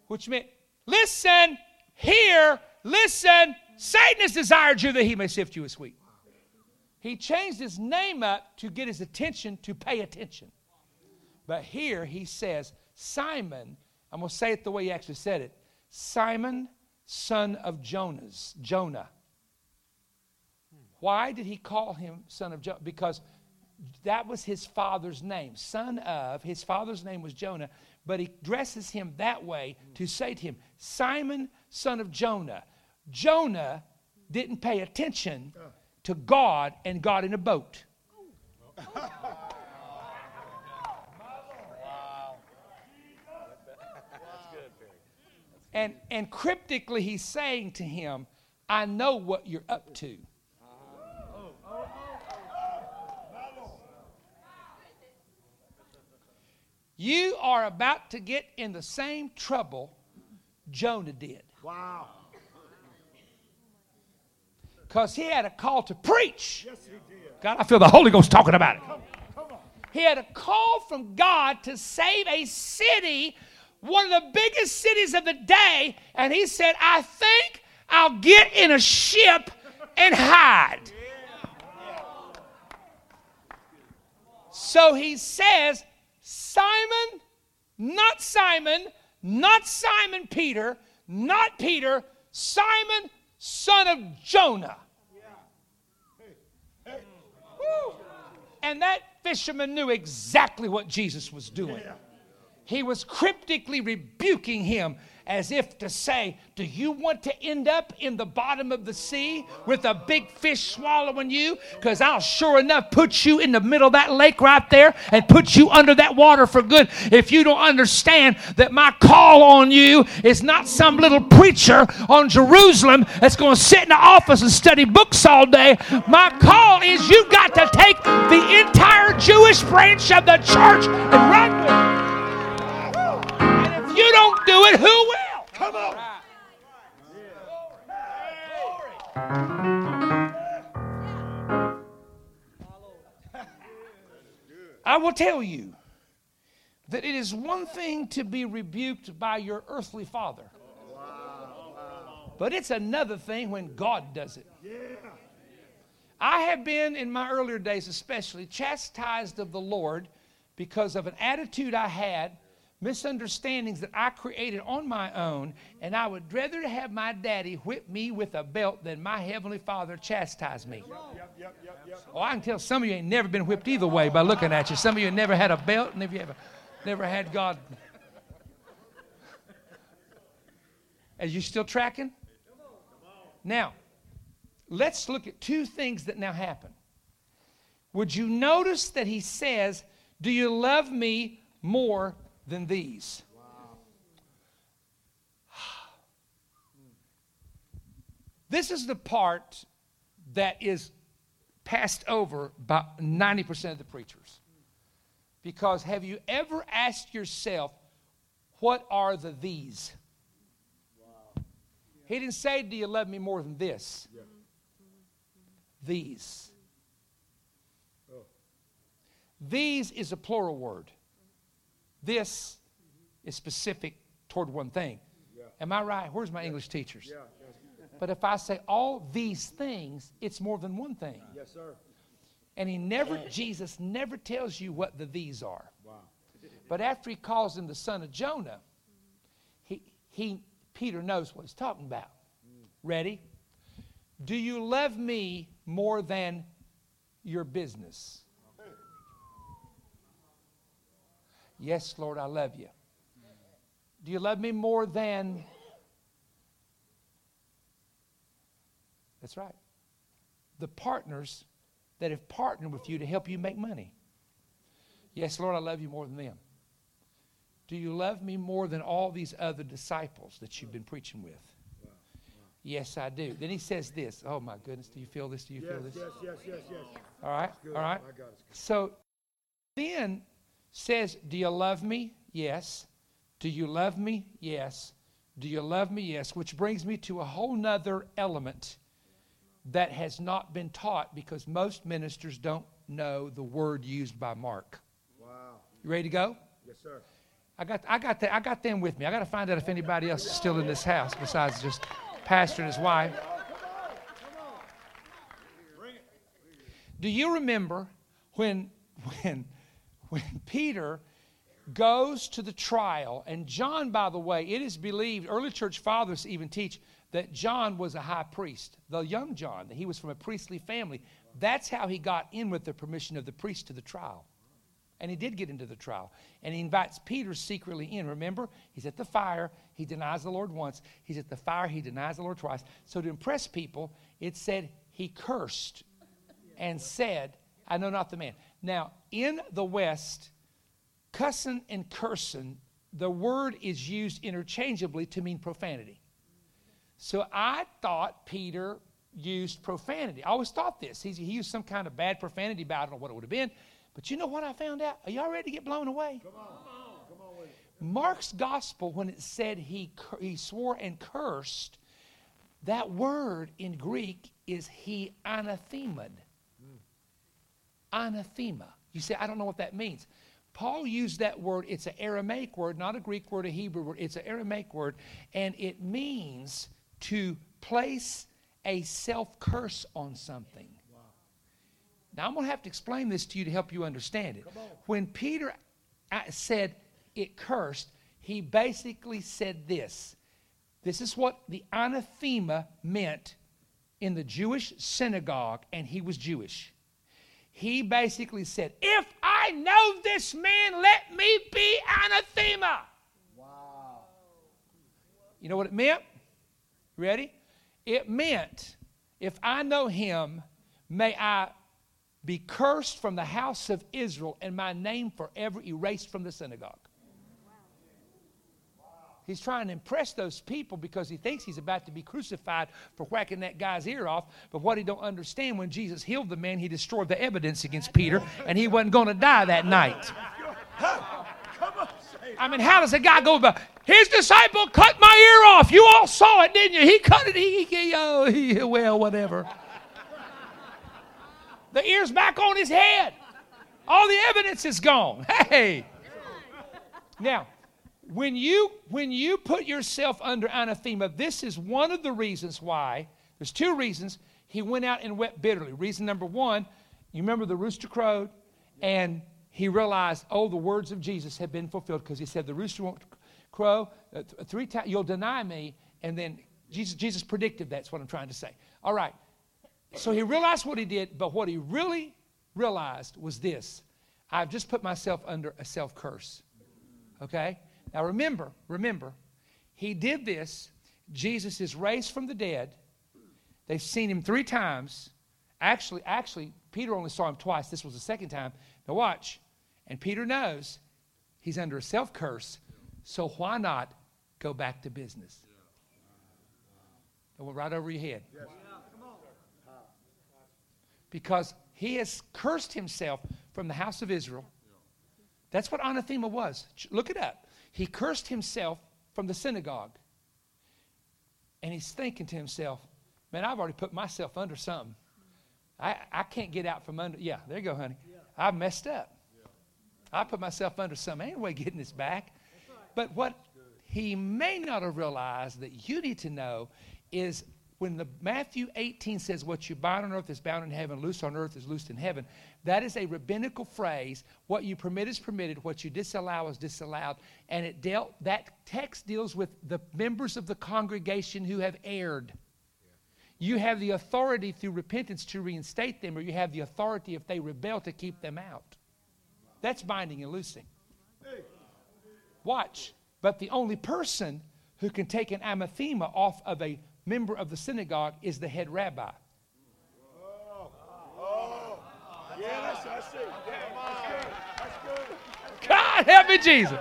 which meant, Listen, hear, listen. Satan has desired you that he may sift you as wheat. He changed his name up to get his attention to pay attention. But here he says, Simon, I'm going to say it the way he actually said it Simon, son of Jonas, Jonah. Why did he call him son of Jonah? Because that was his father's name. Son of, his father's name was Jonah, but he dresses him that way to say to him, Simon, son of Jonah. Jonah didn't pay attention to God and got in a boat. And, and cryptically, he's saying to him, I know what you're up to. You are about to get in the same trouble Jonah did. Wow. Because he had a call to preach. Yes, he did. God, I feel the Holy Ghost talking about it. Come on. He had a call from God to save a city, one of the biggest cities of the day, and he said, I think I'll get in a ship and hide. So he says, Simon, not Simon, not Simon Peter, not Peter, Simon, son of Jonah. Woo. And that fisherman knew exactly what Jesus was doing. He was cryptically rebuking him as if to say, Do you want to end up in the bottom of the sea with a big fish swallowing you? Because I'll sure enough put you in the middle of that lake right there and put you under that water for good. If you don't understand that my call on you is not some little preacher on Jerusalem that's going to sit in the office and study books all day, my call is you've got to take the entire Jewish branch of the church and run with it you don't do it, who will? Come on. I will tell you that it is one thing to be rebuked by your earthly father, but it's another thing when God does it. I have been, in my earlier days especially, chastised of the Lord because of an attitude I had misunderstandings that I created on my own, and I would rather have my daddy whip me with a belt than my heavenly father chastise me. Yep, yep, yep, yep. Oh, I can tell some of you ain't never been whipped either way by looking at you. Some of you never had a belt, and if you ever never had God. Are you still tracking? Now, let's look at two things that now happen. Would you notice that he says, Do you love me more than these. [SIGHS] This is the part that is passed over by 90% of the preachers. Because have you ever asked yourself, what are the these? He didn't say, Do you love me more than this? These. These is a plural word. This is specific toward one thing. Yeah. Am I right? Where's my English teachers? Yeah. But if I say all these things, it's more than one thing. Yes, sir. And he never, Jesus never tells you what the these are. Wow. But after he calls him the son of Jonah, he, he Peter knows what he's talking about. Mm. Ready? Do you love me more than your business? Yes, Lord, I love you. Do you love me more than. That's right. The partners that have partnered with you to help you make money. Yes, Lord, I love you more than them. Do you love me more than all these other disciples that you've been preaching with? Yes, I do. Then he says this. Oh, my goodness. Do you feel this? Do you Yes, feel this? yes, yes, yes, yes. All right. All right. My God, it's good. So then says, Do you love me? Yes. Do you love me? Yes. Do you love me? Yes. Which brings me to a whole nother element that has not been taught because most ministers don't know the word used by Mark. Wow. You ready to go? Yes, sir. I got, I got, the, I got them with me. I got to find out if anybody else is still in this house besides just pastor and his wife. Do you remember when, [LAUGHS] when, when Peter goes to the trial, and John, by the way, it is believed, early church fathers even teach that John was a high priest, the young John, that he was from a priestly family. That's how he got in with the permission of the priest to the trial. And he did get into the trial. And he invites Peter secretly in. Remember, he's at the fire. He denies the Lord once. He's at the fire. He denies the Lord twice. So to impress people, it said he cursed and said, I know not the man. Now, in the West, cussing and cursing, the word is used interchangeably to mean profanity. So I thought Peter used profanity. I always thought this. He's, he used some kind of bad profanity, but I don't know what it would have been. But you know what I found out? Are y'all ready to get blown away? Come on. Come on. Mark's gospel, when it said he, he swore and cursed, that word in Greek is he anathemad. Anathema. You say, I don't know what that means. Paul used that word. It's an Aramaic word, not a Greek word, a Hebrew word. It's an Aramaic word, and it means to place a self curse on something. Now, I'm going to have to explain this to you to help you understand it. When Peter uh, said it cursed, he basically said this. This is what the anathema meant in the Jewish synagogue, and he was Jewish. He basically said, If I know this man, let me be anathema. Wow. You know what it meant? Ready? It meant, if I know him, may I be cursed from the house of Israel and my name forever erased from the synagogue. He's trying to impress those people because he thinks he's about to be crucified for whacking that guy's ear off. But what he don't understand, when Jesus healed the man, he destroyed the evidence against Peter, and he wasn't going to die that night. I mean, how does a guy go about? His disciple cut my ear off. You all saw it, didn't you? He cut it. He, he, oh, he, well, whatever. The ear's back on his head. All the evidence is gone. Hey. Now, when you when you put yourself under anathema, this is one of the reasons why. There's two reasons he went out and wept bitterly. Reason number one, you remember the rooster crowed, and he realized, oh, the words of Jesus had been fulfilled because he said, the rooster won't crow uh, th- three times. You'll deny me, and then Jesus Jesus predicted that's what I'm trying to say. All right. So he realized what he did, but what he really realized was this: I've just put myself under a self curse. Okay. Now remember, remember, he did this. Jesus is raised from the dead. They've seen him three times. Actually, actually, Peter only saw him twice. This was the second time. Now watch. And Peter knows he's under a self curse. So why not go back to business? That went right over your head. Because he has cursed himself from the house of Israel. That's what anathema was. Look it up. He cursed himself from the synagogue. And he's thinking to himself, man, I've already put myself under something. I, I can't get out from under. Yeah, there you go, honey. I messed up. I put myself under something. Ain't way getting this back. But what he may not have realized that you need to know is when the Matthew 18 says, What you bind on earth is bound in heaven, loose on earth is loosed in heaven, that is a rabbinical phrase. What you permit is permitted, what you disallow is disallowed. And it dealt that text deals with the members of the congregation who have erred. You have the authority through repentance to reinstate them, or you have the authority if they rebel to keep them out. That's binding and loosing. Watch. But the only person who can take an anathema off of a member of the synagogue is the head rabbi. God help me, Jesus.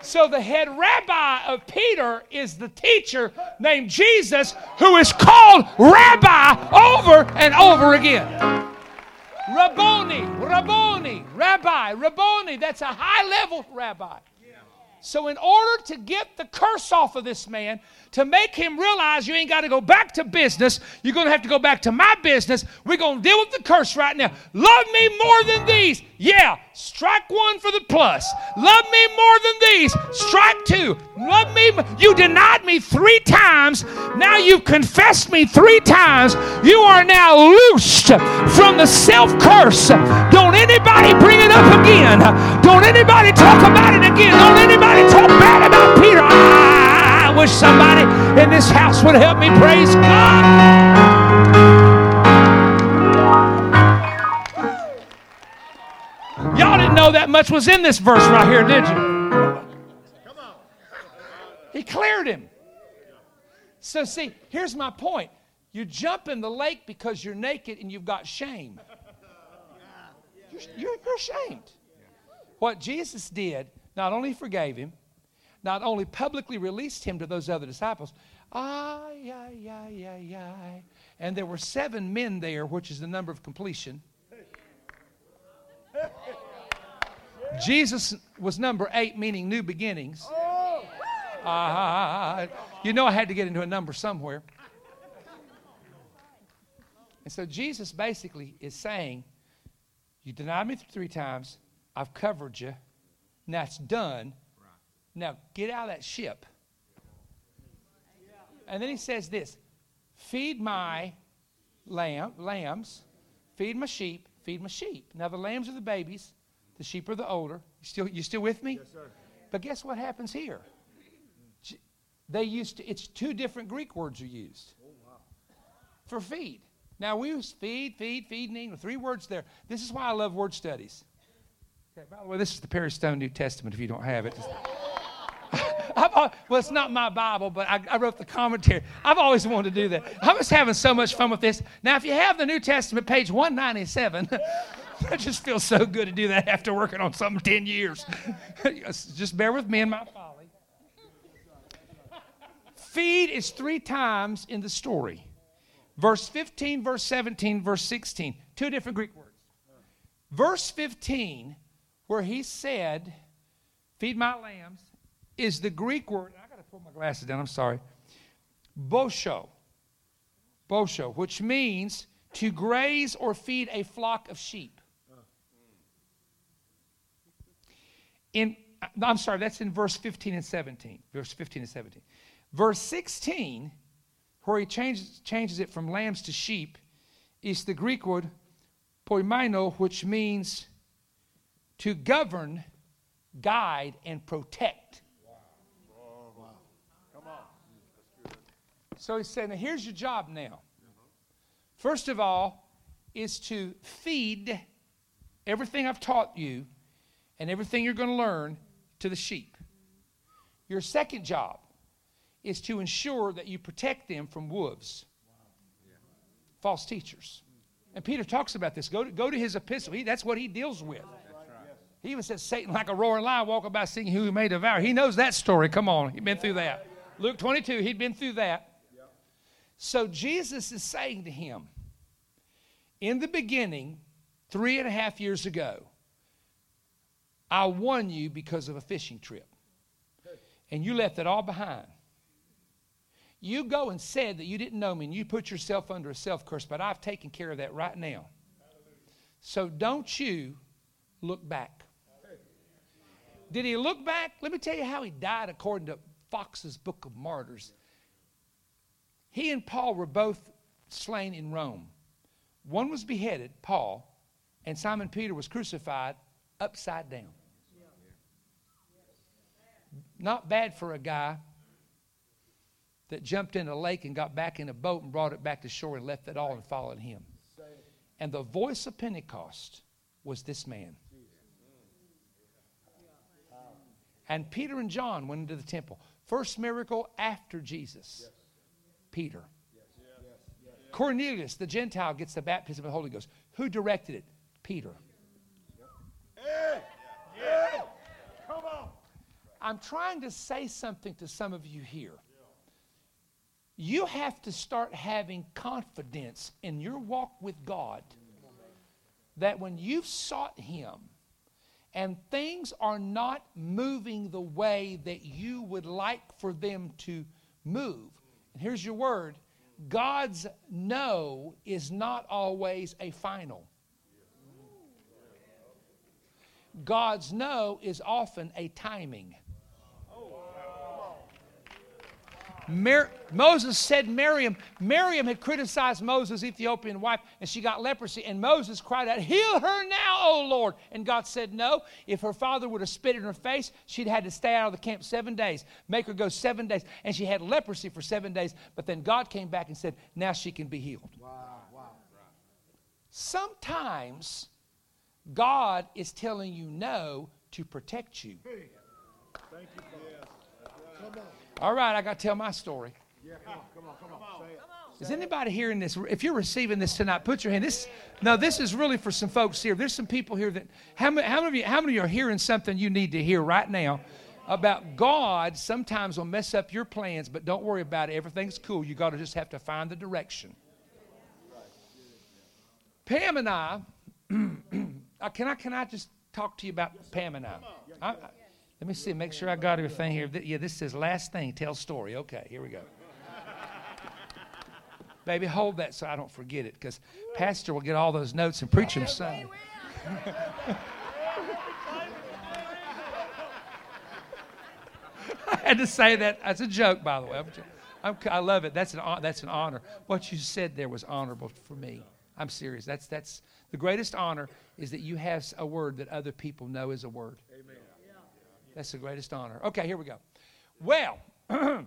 So the head rabbi of Peter is the teacher named Jesus who is called rabbi over and over again. Rabboni, Rabboni, Rabbi, Rabboni. That's a high level rabbi. So, in order to get the curse off of this man, to make him realize you ain't got to go back to business, you're going to have to go back to my business. We're going to deal with the curse right now. Love me more than these. Yeah, strike one for the plus. Love me more than these. Strike two. Love me. You denied me three times. Now you've confessed me three times. You are now loosed from the self curse. Don't anybody bring it up again. Don't anybody talk about it again. Don't anybody talk bad about Peter. I wish somebody in this house would help me praise God. Y'all didn't know that much was in this verse right here, did you? He cleared him. So, see, here's my point. You jump in the lake because you're naked and you've got shame. You're, you're, you're ashamed. What Jesus did, not only forgave him, not only publicly released him to those other disciples, ay, ay, ay, ay, ay. And there were seven men there, which is the number of completion. Jesus was number eight, meaning new beginnings. Uh, you know, I had to get into a number somewhere. And so Jesus basically is saying, You denied me three times. I've covered you. Now it's done. Now get out of that ship. And then he says this Feed my lamb, lambs, feed my sheep, feed my sheep. Now the lambs are the babies. The sheep are the older. You still, you still with me? Yes, sir. But guess what happens here? They used to, it's two different Greek words are used Oh, wow. for feed. Now we use feed, feed, feed in English. Three words there. This is why I love word studies. Okay, by the way, this is the Perry Stone New Testament if you don't have it. Well, it's not my Bible, but I, I, wrote the commentary. I've always wanted to do that. I was having so much fun with this. Now, if you have the New Testament, page 197, [LAUGHS] I just feel so good to do that after working on something 10 years. [LAUGHS] just bear with me and my folly. Feed is three times in the story verse 15, verse 17, verse 16. Two different Greek words. Verse 15, where he said, Feed my lambs, is the Greek word. I got to pull my glasses down, I'm sorry. bosko. bosko, which means to graze or feed a flock of sheep. In, I'm sorry, that's in verse 15 and 17. Verse 15 and 17. Verse 16, where he changes, changes it from lambs to sheep, is the Greek word poimaino, which means to govern, guide, and protect. So he said, Now here's your job now. First of all, is to feed everything I've taught you and everything you're going to learn to the sheep. Your second job is to ensure that you protect them from wolves, false teachers. And Peter talks about this. Go to, go to his epistle. He, that's what he deals with. He even says, Satan, like a roaring lion, walk about seeing who he may devour. He knows that story. Come on. He'd been through that. Luke 22, he'd been through that. So Jesus is saying to him, in the beginning, three and a half years ago, I won you because of a fishing trip. And you left it all behind. You go and said that you didn't know me and you put yourself under a self curse, but I've taken care of that right now. So don't you look back. Did he look back? Let me tell you how he died according to Fox's Book of Martyrs. He and Paul were both slain in Rome. One was beheaded, Paul, and Simon Peter was crucified upside down. Not bad for a guy that jumped in a lake and got back in a boat and brought it back to shore and left it all and followed him. And the voice of Pentecost was this man. And Peter and John went into the temple. First miracle after Jesus. Peter. Cornelius, the Gentile, gets the baptism of the Holy Ghost. Who directed it? Peter. Come on. I'm trying to say something to some of you here. You have to start having confidence in your walk with God that when you've sought Him and things are not moving the way that you would like for them to move, here's your word God's no is not always a final. God's no is often a timing. Mar- Moses said Miriam, Miriam had criticized Moses' Ethiopian wife, and she got leprosy. And Moses cried out, Heal her now, O Lord. And God said, No. If her father would have spit in her face, she'd had to stay out of the camp seven days, make her go seven days. And she had leprosy for seven days. But then God came back and said, Now she can be healed. Wow, wow. Sometimes God is telling you no to protect you. Thank you, Come on. All right, I got to tell my story. Yeah, come on, come on, come on. Say it. Is anybody hearing this? If you're receiving this tonight, put your hand. This no, this is really for some folks here. There's some people here that how many, how many of you how many of you are hearing something you need to hear right now about God? Sometimes will mess up your plans, but don't worry about it. Everything's cool. You got to just have to find the direction. Pam and [CLEARS THROAT] I, can I can I just talk to you about Pam and I? I, I let me see, make sure I got everything here. Yeah, this says last thing, tell story. Okay, here we go. [LAUGHS] Baby, hold that so I don't forget it because Pastor will get all those notes and preach them some. [LAUGHS] I had to say that. That's a joke, by the way. I'm, i love it. That's an, that's an honor. What you said there was honorable for me. I'm serious. That's, that's the greatest honor is that you have a word that other people know is a word. That's the greatest honor. Okay, here we go. Well, [CLEARS THROAT] let's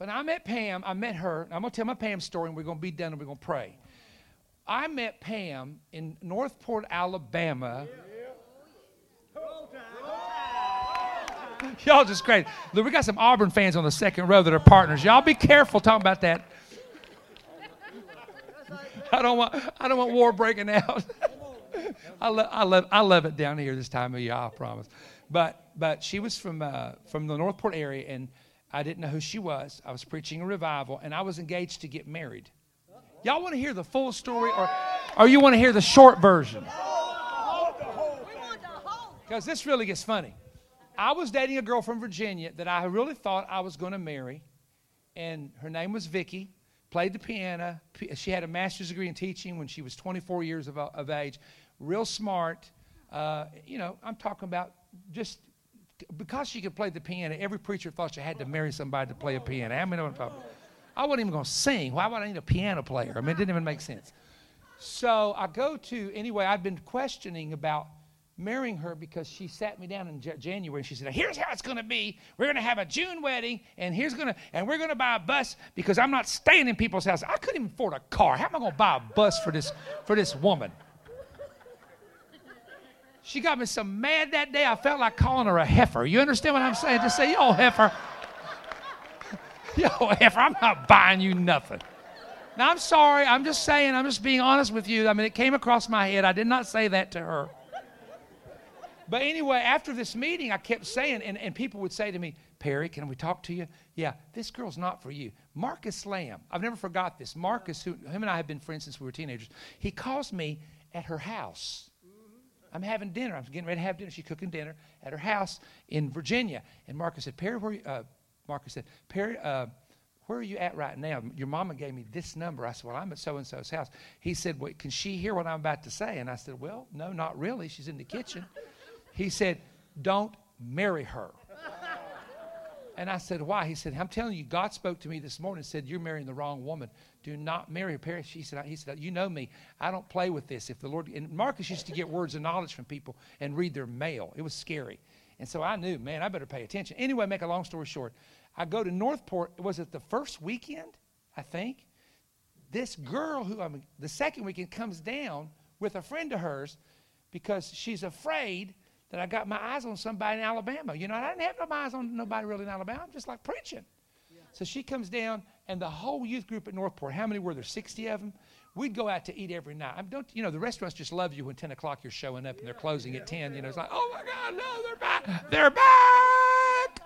I met Pam. I met her. I'm going to tell my Pam story, and we're going to be done, and we're going to pray. I met Pam in Northport, Alabama. [LAUGHS] Y'all just crazy. Look, we got some Auburn fans on the second row that are partners. Y'all be careful talking about that. [LAUGHS] I don't want I don't want war breaking out. [LAUGHS] I, lo- I love I love it down here this time of year. I promise. But but she was from uh, from the Northport area, and I didn't know who she was. I was preaching a revival, and I was engaged to get married. Y'all want to hear the full story, or or you want to hear the short version? Because this really gets funny. I was dating a girl from Virginia that I really thought I was going to marry, and her name was Vicky. Played the piano. She had a master's degree in teaching when she was 24 years of, of age. Real smart. Uh, you know, I'm talking about just because she could play the piano. Every preacher thought she had to marry somebody to play a piano. I mean, I'm talking about. I wasn't even going to sing. Why would I need a piano player? I mean, it didn't even make sense. So I go to, anyway, I'd been questioning about marrying her because she sat me down in J- January and she said, Here's how it's going to be. We're going to have a June wedding and here's going to, and we're going to buy a bus because I'm not staying in people's houses. I couldn't even afford a car. How am I going to buy a bus for this, for this woman? She got me so mad that day, I felt like calling her a heifer. You understand what I'm saying? Just say, Yo, heifer. [LAUGHS] Yo, heifer, I'm not buying you nothing. Now, I'm sorry. I'm just saying, I'm just being honest with you. I mean, it came across my head. I did not say that to her. But anyway, after this meeting, I kept saying, and, and people would say to me, Perry, can we talk to you? Yeah, this girl's not for you. Marcus Lamb, I've never forgot this. Marcus, who, him and I have been friends since we were teenagers, he calls me at her house. I'm having dinner. I'm getting ready to have dinner. She's cooking dinner at her house in Virginia. And Marcus said, Perry, where uh, Marcus said, Perry, uh, where are you at right now? Your mama gave me this number. I said, well, I'm at so-and-so's house. He said, well, can she hear what I'm about to say? And I said, well, no, not really. She's in the kitchen. He said, don't marry her. And I said, why? He said, I'm telling you, God spoke to me this morning and said, you're marrying the wrong woman. Do not marry her. She said, he said, you know me. I don't play with this. If the Lord, and Marcus used to get words of knowledge from people and read their mail. It was scary. And so I knew, man, I better pay attention. Anyway, make a long story short, I go to Northport. Was it the first weekend? I think. This girl who, I mean, the second weekend comes down with a friend of hers because she's afraid that I got my eyes on somebody in Alabama. You know, I didn't have my eyes on nobody really in Alabama. I'm just like preaching. So she comes down, and the whole youth group at Northport, how many were there? 60 of them? We'd go out to eat every night. I don't, you know, the restaurants just love you when 10 o'clock you're showing up and they're closing at 10. You know, it's like, oh my God, no, they're back. They're back.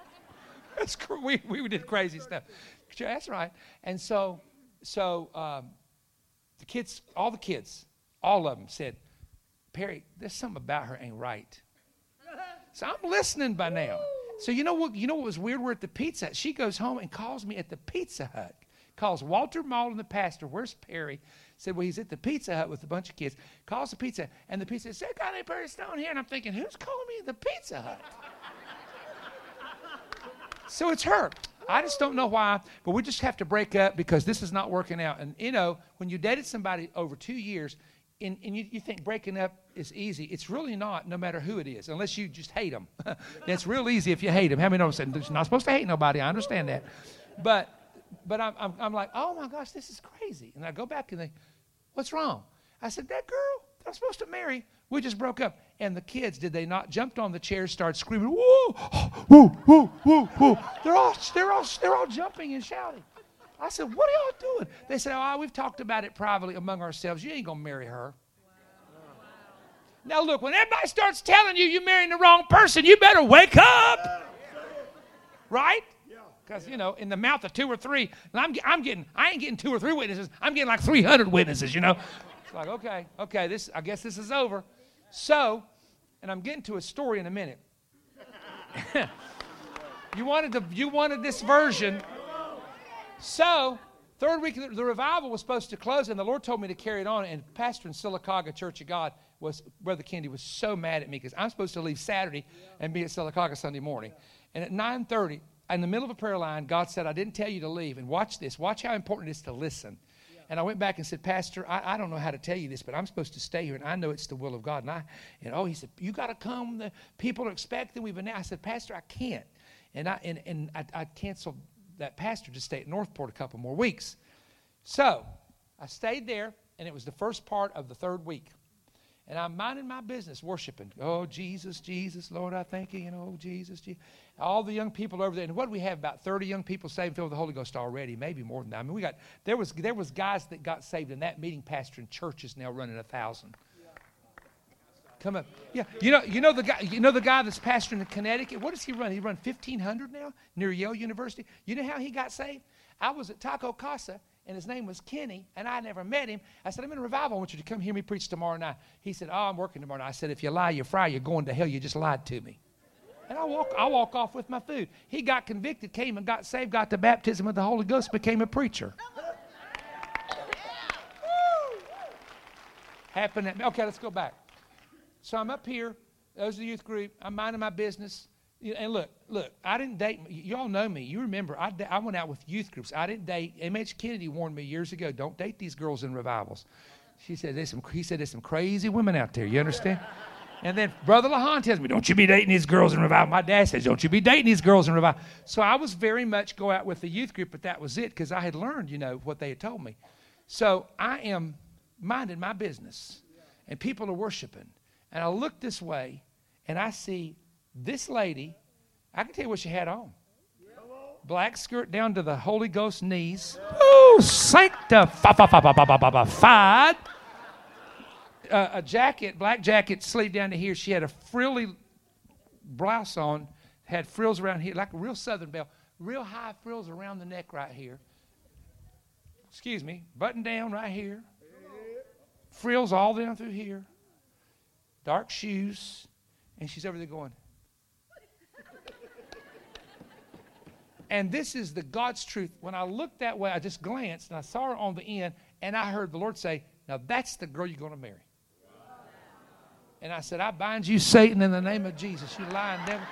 [LAUGHS] That's we, we did crazy stuff. That's right. And so, so um, the kids, all the kids, all of them said, Perry, there's something about her ain't right. So I'm listening by now. So you know what? You know what was weird? We're at the Pizza Hut. She goes home and calls me at the Pizza Hut. Calls Walter Maul Malden, the pastor. Where's Perry? Said, well, he's at the Pizza Hut with a bunch of kids. Calls the Pizza and the Pizza said, "Guy named Perry Stone here." And I'm thinking, who's calling me at the Pizza Hut? so it's her. I just don't know why, but we just have to break up because this is not working out. And you know, when you dated somebody over two years, and, and you, you think breaking up is easy, it's really not, no matter who it is, unless you just hate them. it's [LAUGHS] real easy if you hate them. How many know I'm you're not supposed to hate nobody? I understand that. But but I'm, I'm, I'm like, oh my gosh, this is crazy. And I go back and they, what's wrong? I said, that girl that I'm supposed to marry, we just broke up. And the kids, did they not jumped on the chairs, started screaming, whoa, [GASPS] whoa, whoa, whoa, whoa. They're all, they're all, they're all jumping and shouting. I said, what are y'all doing? They said, oh, we've talked about it privately among ourselves. You ain't going to marry her. Now, look, when everybody starts telling you you're marrying the wrong person, you better wake up. Right? Because, you know, in the mouth of two or three, and I'm, I'm getting, I ain't getting two or three witnesses, I'm getting like 300 witnesses, you know. It's like, okay, okay, this, I guess this is over. So, and I'm getting to a story in a minute. [LAUGHS] you, wanted the, you wanted this version. So, third week, the revival was supposed to close, and the Lord told me to carry it on. And pastor in Sylacauga Church of God was Brother Kendi was so mad at me because I'm supposed to leave Saturday and be at Sylacauga Sunday morning. And at 9:30, in the middle of a prayer line, God said, "I didn't tell you to leave." And watch this. Watch how important it is to listen. And I went back and said, Pastor, I, I, don't know how to tell you this, but I'm supposed to stay here, and I know it's the will of God. And I, and oh, he said, you got to come. The people are expecting. We've been. I said, Pastor, I can't. And I and, and I, I canceled that pastor to stay at Northport a couple more weeks. So I stayed there, and it was the first part of the third week. And I'm minding my business, worshiping. Oh, Jesus, Jesus, Lord, I thank you. Know, oh, Jesus, Jesus. All the young people over there. And what we have? About 30 young people saved and filled with the Holy Ghost already, maybe more than that. I mean, we got, there was, there was guys that got saved in that meeting pastor in churches now running a thousand. Come up. Yeah. You know, you know the guy, you know the guy that's pastoring in Connecticut? What does he run? He run 1500 now near Yale University. You know how he got saved? I was at Taco Casa and his name was Kenny, and I never met him. I said, I'm in a revival. I want you to come hear me preach tomorrow night. He said, Oh, I'm working tomorrow night. I said, If you lie, you fry, you're going to hell. You just lied to me. And I walk, I walk off with my food. He got convicted, came and got saved, got the baptism of the Holy Ghost, became a preacher. [LAUGHS] Happened at me. Okay, let's go back. So I'm up here. Those are the youth group. I'm minding my business. And look, look, I didn't date. Y'all know me. You remember, I, I went out with youth groups. I didn't date. M.H. Kennedy warned me years ago don't date these girls in revivals. She said, there's some, he said, there's some crazy women out there. You understand? And then Brother Lahan tells me, don't you be dating these girls in revival. My dad says, don't you be dating these girls in revival. So I was very much go out with the youth group, but that was it because I had learned, you know, what they had told me. So I am minding my business, and people are worshiping. And I look this way, and I see this lady, I can tell you what she had on. Black skirt down to the Holy Ghost knees. Oh, sanctified. Uh, a jacket, black jacket, sleeve down to here. She had a frilly blouse on, had frills around here, like a real Southern belle. Real high frills around the neck right here. Excuse me, button down right here. Frills all down through here. Dark shoes. And she's over there going, And this is the God's truth. When I looked that way, I just glanced and I saw her on the end, and I heard the Lord say, Now that's the girl you're going to marry. And I said, I bind you, Satan, in the name of Jesus, you lying devil.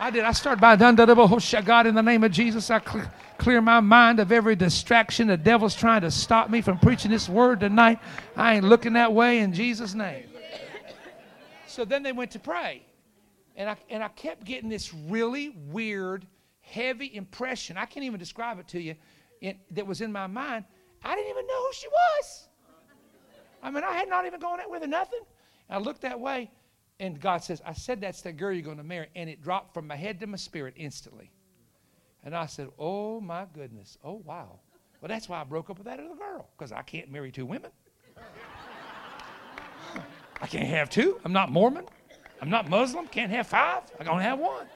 I did. I started by oh God in the name of Jesus. I cl- clear my mind of every distraction. The devil's trying to stop me from preaching this word tonight. I ain't looking that way in Jesus' name. So then they went to pray. And I, and I kept getting this really weird heavy impression. I can't even describe it to you that was in my mind. I didn't even know who she was. I mean, I had not even gone out with her nothing. And I looked that way, and God says, I said that's the girl you're going to marry. And it dropped from my head to my spirit instantly. And I said, Oh my goodness. Oh wow. Well, that's why I broke up with that other girl, because I can't marry two women. I can't have two. I'm not Mormon. I'm not Muslim. Can't have five. I can only have one.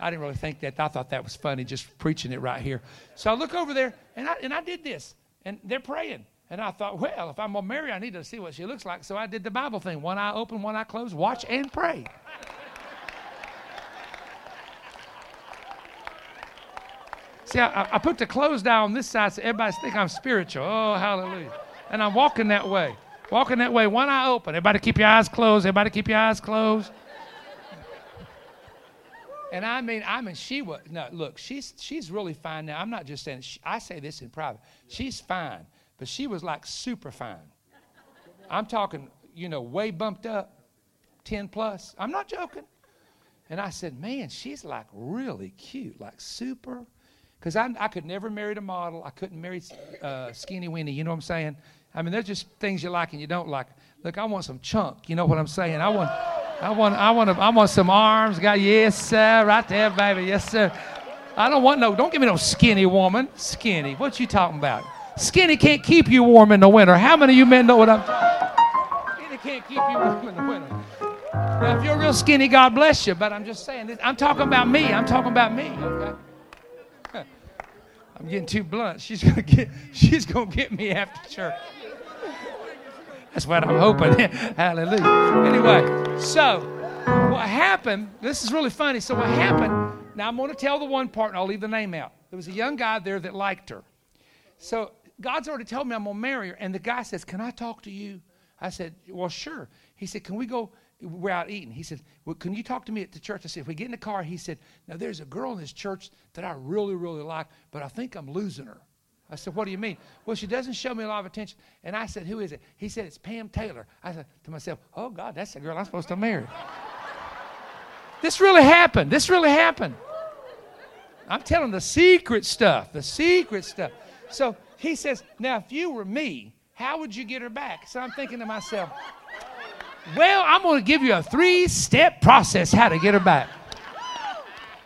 I didn't really think that. I thought that was funny, just preaching it right here. So I look over there, and I, and I did this, and they're praying. And I thought, well, if I'm going to marry, I need to see what she looks like. So I did the Bible thing one eye open, one eye closed, watch and pray. See, I, I, put the closed eye on this side so everybody think I'm spiritual. Oh, hallelujah. And I'm walking that way. Walking that way, one eye open. Everybody keep your eyes closed. Everybody keep your eyes closed. And I mean, I mean, she was no. Look, she's she's really fine now. I'm not just saying. She, I say this in private. She's fine, but she was like super fine. I'm talking, you know, way bumped up, ten plus. I'm not joking. And I said, man, she's like really cute, like super. Because I, I could never marry a model. I couldn't marry uh, skinny weenie. You know what I'm saying? I mean, there's just things you like and you don't like. Look, I want some chunk. You know what I'm saying? I want. I want, I want, I want some arms. Got yes, sir, right there, baby. Yes, sir. I don't want no. Don't give me no skinny woman. Skinny. What you talking about? Skinny can't keep you warm in the winter. How many of you men know what I'm talking? Skinny can't keep you warm in the winter. Now, if you're real skinny, God bless you. But I'm just saying. I'm talking about me. I'm talking about me. Okay. I'm getting too blunt. She's gonna get. [LAUGHS] She's gonna get me after church. That's what I'm hoping. [LAUGHS] Hallelujah. Anyway, so what happened, this is really funny. So, what happened, now I'm to tell the one part and I'll leave the name out. There was a young guy there that liked her. So, God's already told me I'm to marry her. And the guy says, Can I talk to you? I said, Well, sure. He said, Can we go? We're out eating. He said, Well, can you talk to me at the church? I said, If we get in the car, he said, Now there's a girl in this church that I really, really like, but I think I'm losing her. I said, What do you mean? Well, she doesn't show me a lot of attention. And I said, Who is it? He said, It's Pam Taylor. I said to myself, Oh, God, that's the girl I'm supposed to marry. [LAUGHS] this really happened. This really happened. I'm telling the secret stuff, the secret stuff. So he says, Now, if you were me, how would you get her back? So I'm thinking to myself, Well, I'm going to give you a three step process how to get her back.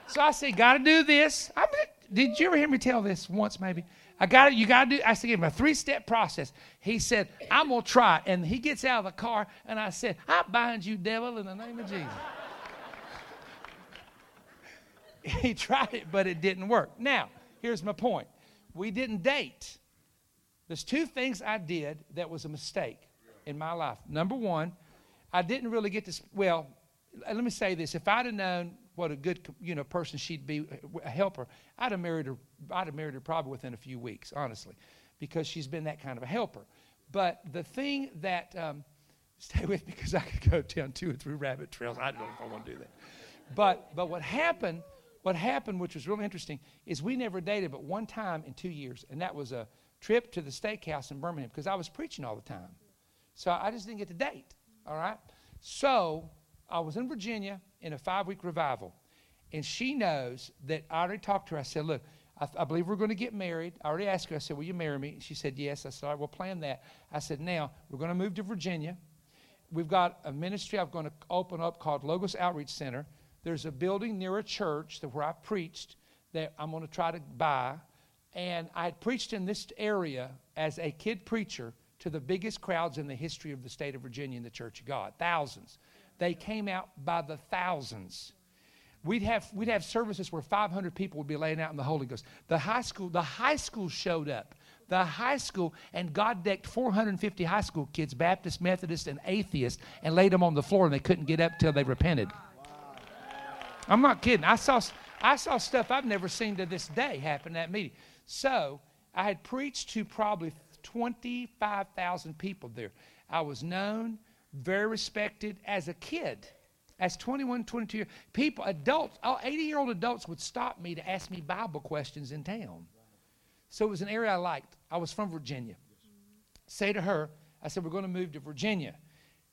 So I said, Got to do this. I did you ever hear me tell this once, maybe? I got it. You got to do. I said, give him a three-step process. He said, I'm gonna try it. And he gets out of the car, and I said, I bind you, devil, in the name of Jesus. [LAUGHS] he tried it, but it didn't work. Now, here's my point. We didn't date. There's two things I did that was a mistake in my life. Number one, I didn't really get to. Well, let me say this: if I'd have known what a good you know person she'd be, a helper, I'd have married her. I'd have married her probably within a few weeks, honestly, because she's been that kind of a helper. But the thing that um, [LAUGHS] stay with me because I could go down two or three rabbit trails. I don't know if I want to do that. But but what happened? What happened, which was really interesting, is we never dated but one time in two years, and that was a trip to the steakhouse in Birmingham because I was preaching all the time. So I just didn't get to date. All right. So I was in Virginia in a five week revival. And she knows that I already talked to her. I said, Look, I, I believe we're going to get married. I already asked her, I said, Will you marry me? And She said, Yes. I said, All right, we'll plan that. I said, Now, we're going to move to Virginia. We've got a ministry I'm going to open up called Logos Outreach Center. There's a building near a church that where I preached that I'm going to try to buy. And I had preached in this area as a kid preacher to the biggest crowds in the history of the state of Virginia in the Church of God, thousands. They came out by the thousands. We'd have, we'd have services where 500 people would be laying out in the Holy Ghost. The high school, the high school showed up. The high school, and God decked 450 high school kids, Baptist, Methodist, and atheist, and laid them on the floor, and they couldn't get up till they repented. I'm not kidding. I saw, I saw stuff I've never seen to this day happen at that meeting. So I had preached to probably 25,000 people there. I was known very respected as a kid. As 21, 22 years, people, adults, 80 year old adults would stop me to ask me Bible questions in town. So it was an area I liked. I was from Virginia. Say to her, I said, We're going to move to Virginia.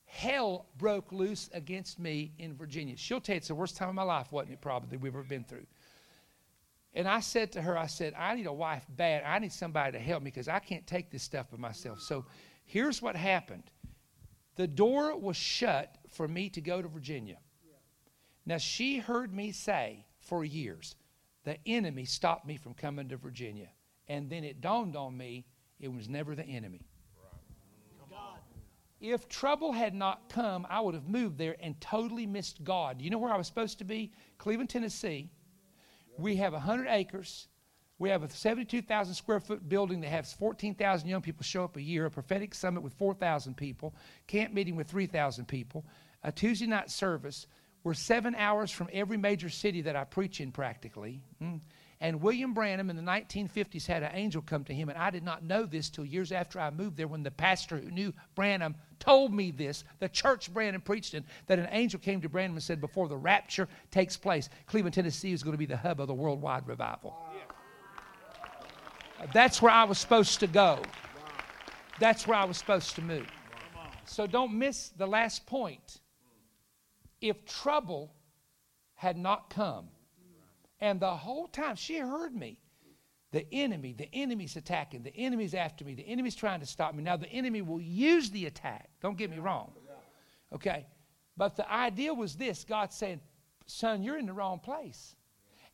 Hell broke loose against me in Virginia. She'll tell you it's the worst time of my life, wasn't it? Probably we've ever been through. And I said to her, I said, I need a wife bad. I need somebody to help me because I can't take this stuff by myself. So here's what happened the door was shut for me to go to Virginia. Now, she heard me say for years, the enemy stopped me from coming to Virginia. And then it dawned on me it was never the enemy. God. If trouble had not come, I would have moved there and totally missed God. You know where I was supposed to be? Cleveland, Tennessee. We have 100 acres. We have a 72,000 square foot building that has 14,000 young people show up a year, a prophetic summit with 4,000 people, camp meeting with 3,000 people, a Tuesday night service. We're seven hours from every major city that I preach in practically. Hmm. And William Branham in the 1950s had an angel come to him, and I did not know this till years after I moved there when the pastor who knew Branham told me this, the church Branham preached in, that an angel came to Branham and said, Before the rapture takes place, Cleveland, Tennessee is going to be the hub of the worldwide revival. That's where I was supposed to go. That's where I was supposed to move. So don't miss the last point. If trouble had not come, and the whole time she heard me, the enemy, the enemy's attacking, the enemy's after me, the enemy's trying to stop me. Now, the enemy will use the attack. Don't get me wrong. Okay? But the idea was this God said, Son, you're in the wrong place.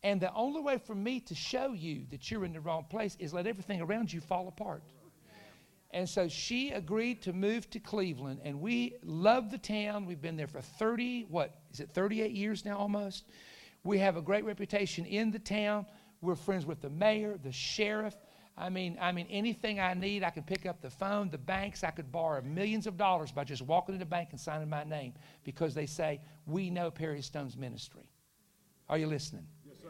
And the only way for me to show you that you're in the wrong place is let everything around you fall apart. And so she agreed to move to Cleveland, and we love the town. We've been there for 30, what, is it 38 years now almost? We have a great reputation in the town. We're friends with the mayor, the sheriff. I mean, I mean, anything I need, I can pick up the phone, the banks. I could borrow millions of dollars by just walking to the bank and signing my name because they say, We know Perry Stone's ministry. Are you listening? Yes, sir.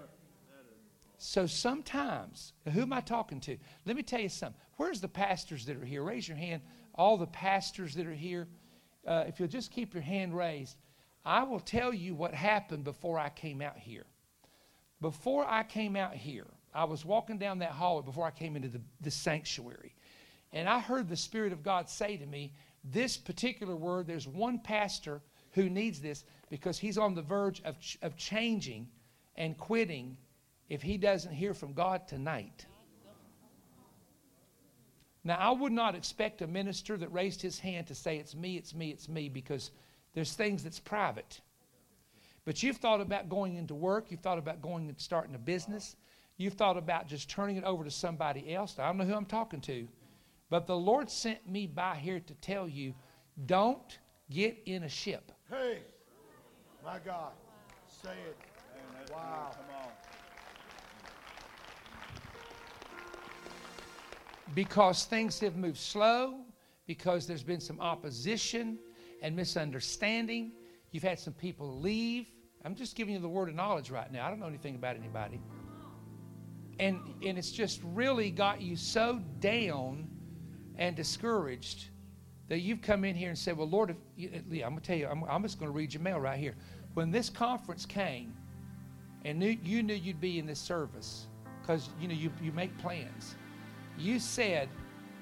So sometimes, who am I talking to? Let me tell you something. Where's the pastors that are here? Raise your hand. All the pastors that are here. Uh, if you'll just keep your hand raised, I will tell you what happened before I came out here. Before I came out here, I was walking down that hallway before I came into the, the sanctuary. And I heard the Spirit of God say to me, This particular word, there's one pastor who needs this because he's on the verge of, of changing and quitting if he doesn't hear from God tonight. Now, I would not expect a minister that raised his hand to say, It's me, it's me, it's me, because there's things that's private. But you've thought about going into work, you've thought about going and starting a business, you've thought about just turning it over to somebody else. I don't know who I'm talking to, but the Lord sent me by here to tell you don't get in a ship. Hey, my God. Say it. Wow. because things have moved slow, because there's been some opposition and misunderstanding. You've had some people leave. I'm just giving you the word of knowledge right now. I don't know anything about anybody. And, and it's just really got you so down and discouraged that you've come in here and said, Well, Lord, you, I'm going to tell you, I'm, I'm just going to read your mail right here. When this conference came and knew, you knew you'd be in this service because you know you, you make plans you said,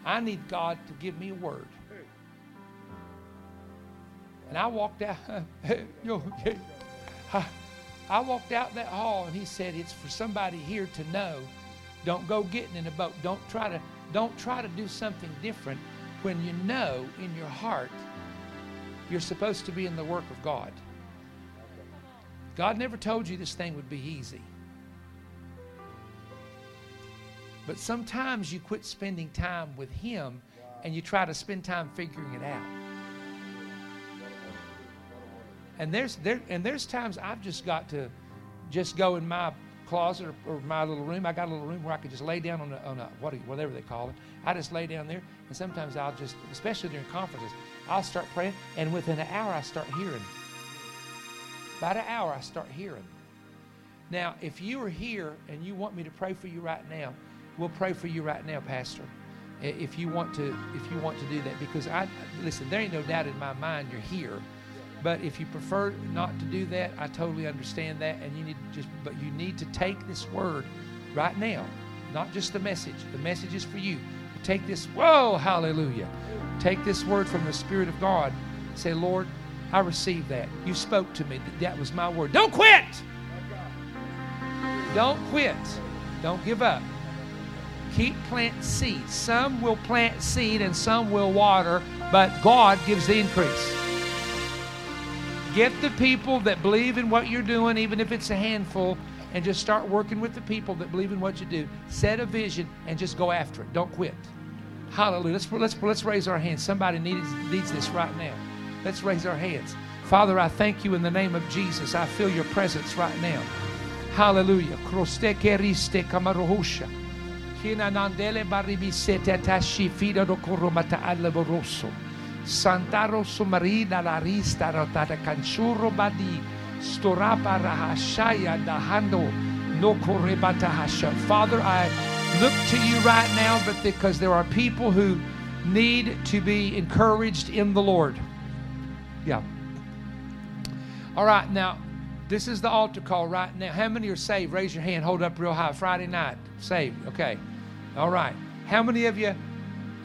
I need God to give me a word. And I walked out. [LAUGHS] [LAUGHS] I walked out that hall and he said, It's for somebody here to know. Don't go getting in a boat. Don't try to don't try to do something different when you know in your heart you're supposed to be in the work of God. God never told you this thing would be easy. But sometimes you quit spending time with Him and you try to spend time figuring it out. And there's there and there's times I've just got to just go in my closet or, or, my little room. I got a little room where I can just lay down on a, on a what, whatever they call it. I just lay down there, and sometimes I'll just, especially during conferences, I'll start praying, and within an hour I start hearing. About an hour I start hearing. Now, if you are here and you want me to pray for you right now, We'll pray for you right now, Pastor. If you want to, if you want to do that, because I listen, there ain't no doubt in my mind you're here. But if you prefer not to do that, I totally understand that, and you need just, but you need to take this word right now, not just the message. The message is for you. Take this, whoa, hallelujah. Take this word from the Spirit of God. Say, Lord, I receive that. You spoke to me. That was my word. Don't quit. Don't quit. Don't give up. Keep planting seeds. Some will plant seed and some will water, but God gives the increase. Get the people that believe in what you're doing, even if it's a handful, and just start working with the people that believe in what you do. Set a vision and just go after it. Don't quit. Hallelujah. Let's, let's, let's raise our hands. Somebody needs, needs this right now. Let's raise our hands. Father, I thank you in the name of Jesus. I feel your presence right now. Hallelujah. Kina Santaro sumarina la rista rotata canchurro badi. Storapa rahashaya dahando no korebata hasha. Father, I look to you right now, but because there are people who need to be encouraged in the Lord. Yeah. All right, now this is the altar call right now. How many are saved? Raise your hand. Hold up real high. Friday night. Saved. Okay. All right. How many of you?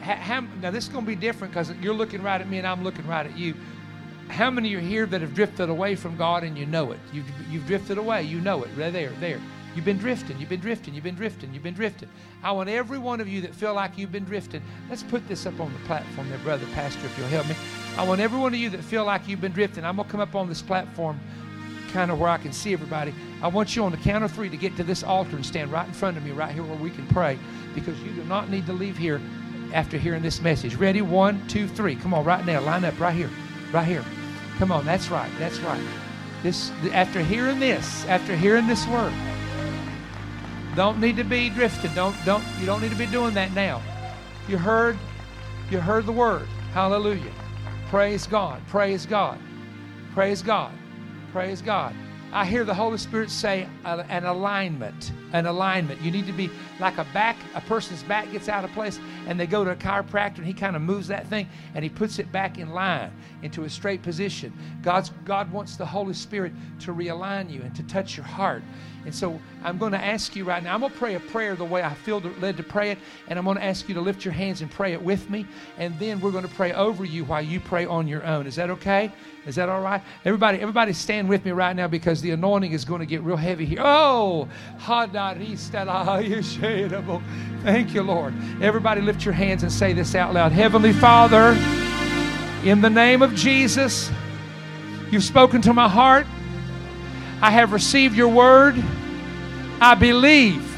How, now this is going to be different because you're looking right at me and I'm looking right at you. How many are here that have drifted away from God and you know it? You've, you've drifted away. You know it. Right there, there. You've been drifting. You've been drifting. You've been drifting. You've been drifting. I want every one of you that feel like you've been drifting. Let's put this up on the platform there, brother pastor, if you'll help me. I want every one of you that feel like you've been drifting. I'm gonna come up on this platform, kind of where I can see everybody. I want you on the count of three to get to this altar and stand right in front of me, right here where we can pray because you do not need to leave here after hearing this message. Ready? One, two, three. Come on, right now. Line up right here. Right here. Come on. That's right. That's right. This after hearing this, after hearing this word, don't need to be drifting. Don't don't you don't need to be doing that now. You heard you heard the word. Hallelujah. Praise God. Praise God. Praise God. Praise God. I hear the Holy Spirit say uh, an alignment. An alignment. You need to be like a back, a person's back gets out of place and they go to a chiropractor and he kind of moves that thing and he puts it back in line into a straight position. God's, God wants the Holy Spirit to realign you and to touch your heart. And so I'm going to ask you right now, I'm going to pray a prayer the way I feel led to pray it. And I'm going to ask you to lift your hands and pray it with me. And then we're going to pray over you while you pray on your own. Is that okay? Is that all right? Everybody, everybody stand with me right now because the anointing is going to get real heavy here. Oh, thank you, Lord. Everybody lift your hands and say this out loud. Heavenly Father, in the name of Jesus, you've spoken to my heart. I have received your word. I believe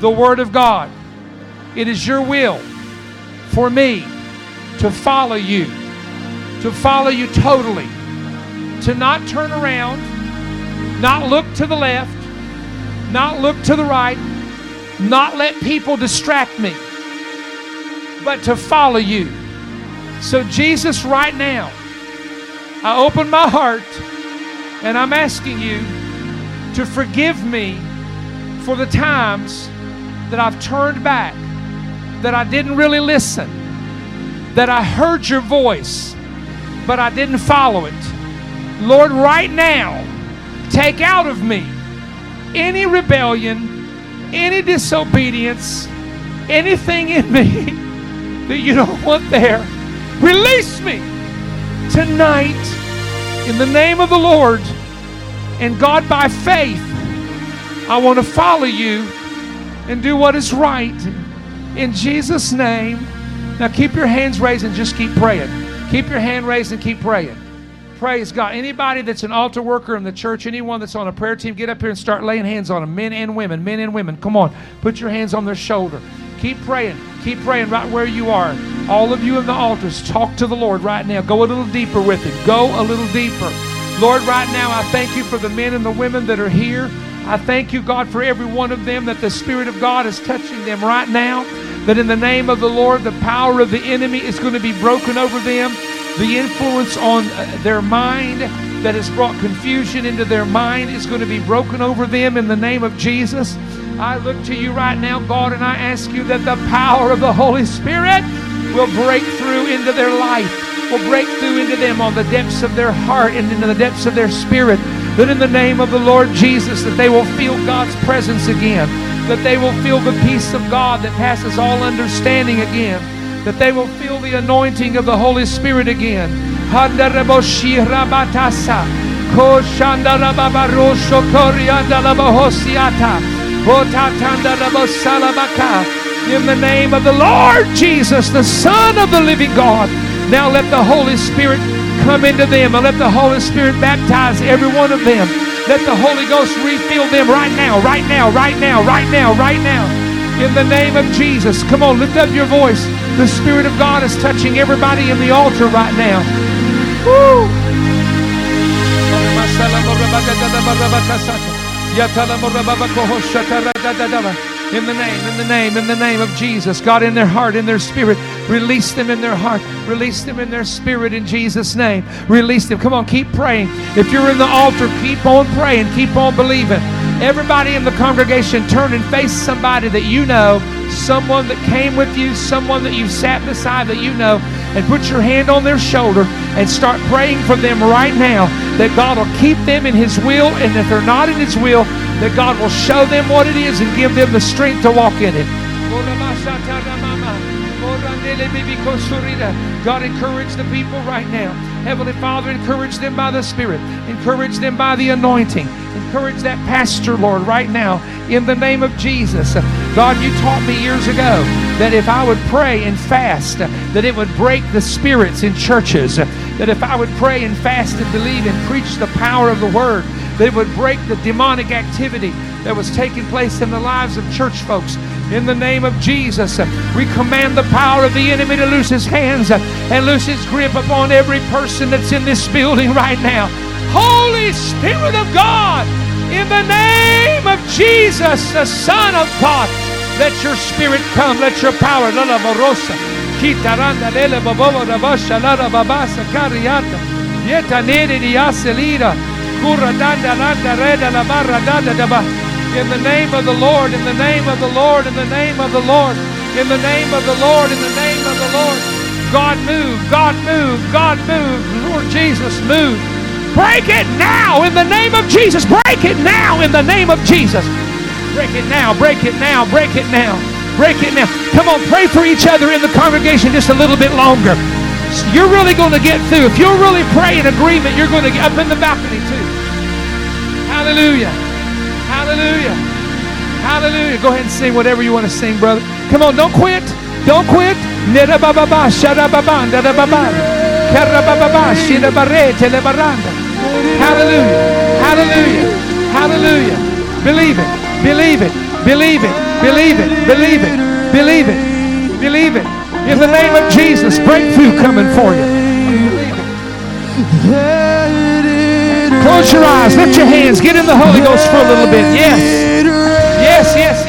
the word of God. It is your will for me to follow you, to follow you totally to not turn around, not look to the left, not look to the right, not let people distract me, but to follow you. So, Jesus, right now, I open my heart and I'm asking you to forgive me for the times that I've turned back, that I didn't really listen, that I heard your voice, but I didn't follow it. Lord, right now, take out of me any rebellion, any disobedience, anything in me [LAUGHS] that you don't want there. Release me tonight in the name of the Lord. And God, by faith, I want to follow you and do what is right. In Jesus' name. Now keep your hands raised and just keep praying. Keep your hand raised and keep praying. Praise God. Anybody that's an altar worker in the church, anyone that's on a prayer team, get up here and start laying hands on them. Men and women, men and women. Come on. Put your hands on their shoulder. Keep praying. Keep praying right where you are. All of you in the altars, talk to the Lord right now. Go a little deeper with Him. Go a little deeper. Lord, right now, I thank you for the men and the women that are here. I thank you, God, for every one of them that the Spirit of God is touching them right now. That in the name of the Lord, the power of the enemy is going to be broken over them the influence on uh, their mind that has brought confusion into their mind is going to be broken over them in the name of Jesus. I look to you right now, God, and I ask you that the power of the Holy Spirit will break through into their life, will break through into them on the depths of their heart and into the depths of their spirit. That in the name of the Lord Jesus, that they will feel God's presence again, that they will feel the peace of God that passes all understanding again that they will feel the anointing of the Holy Spirit again. In the name of the Lord Jesus, the Son of the living God. Now let the Holy Spirit come into them and let the Holy Spirit baptize every one of them. Let the Holy Ghost refill them right now, right now, right now, right now, right now. In the name of Jesus. Come on, lift up your voice. The Spirit of God is touching everybody in the altar right now. Woo! In the name, in the name, in the name of Jesus. God, in their heart, in their spirit, release them in their heart. Release them in their spirit in Jesus' name. Release them. Come on, keep praying. If you're in the altar, keep on praying. Keep on believing. Everybody in the congregation, turn and face somebody that you know someone that came with you, someone that you sat beside that you know, and put your hand on their shoulder and start praying for them right now that God will keep them in His will, and if they're not in His will, that God will show them what it is and give them the strength to walk in it. God, encourage the people right now. Heavenly Father, encourage them by the Spirit, encourage them by the anointing. Encourage that pastor, Lord, right now in the name of Jesus. God, you taught me years ago that if I would pray and fast, that it would break the spirits in churches. That if I would pray and fast and believe and preach the power of the word, that it would break the demonic activity that was taking place in the lives of church folks. In the name of Jesus, we command the power of the enemy to loose his hands and loose his grip upon every person that's in this building right now. Holy Spirit of God, in the name of Jesus, the Son of God, let your spirit come, let your power. La morosa. Kitaranda lele bobo rabasha la babasa cariata. Yeta nere di aselira. Kura danda landa reda la barra danda daba. In the name of the Lord, in the name of the Lord, in the name of the Lord, in the name of the Lord, in the name of the Lord. God move, God move, God move. Lord Jesus, move. Break it now in the name of Jesus. Break it now in the name of Jesus. Break it now, break it now, break it now, break it now. Come on, pray for each other in the congregation just a little bit longer. you're really going to get through. If you'll really pray in agreement, you're going to get up in the balcony too. Hallelujah. Hallelujah. Hallelujah. Go ahead and sing whatever you want to sing, brother. Come on, don't quit. Don't quit. Hallelujah. Hallelujah. Hallelujah. Believe it. Believe it. Believe it. Believe it. Believe it. Believe it. Believe it. In the name of Jesus, breakthrough coming for you. Close your eyes. Lift your hands. Get in the Holy Ghost for a little bit. Yes. Yes, yes.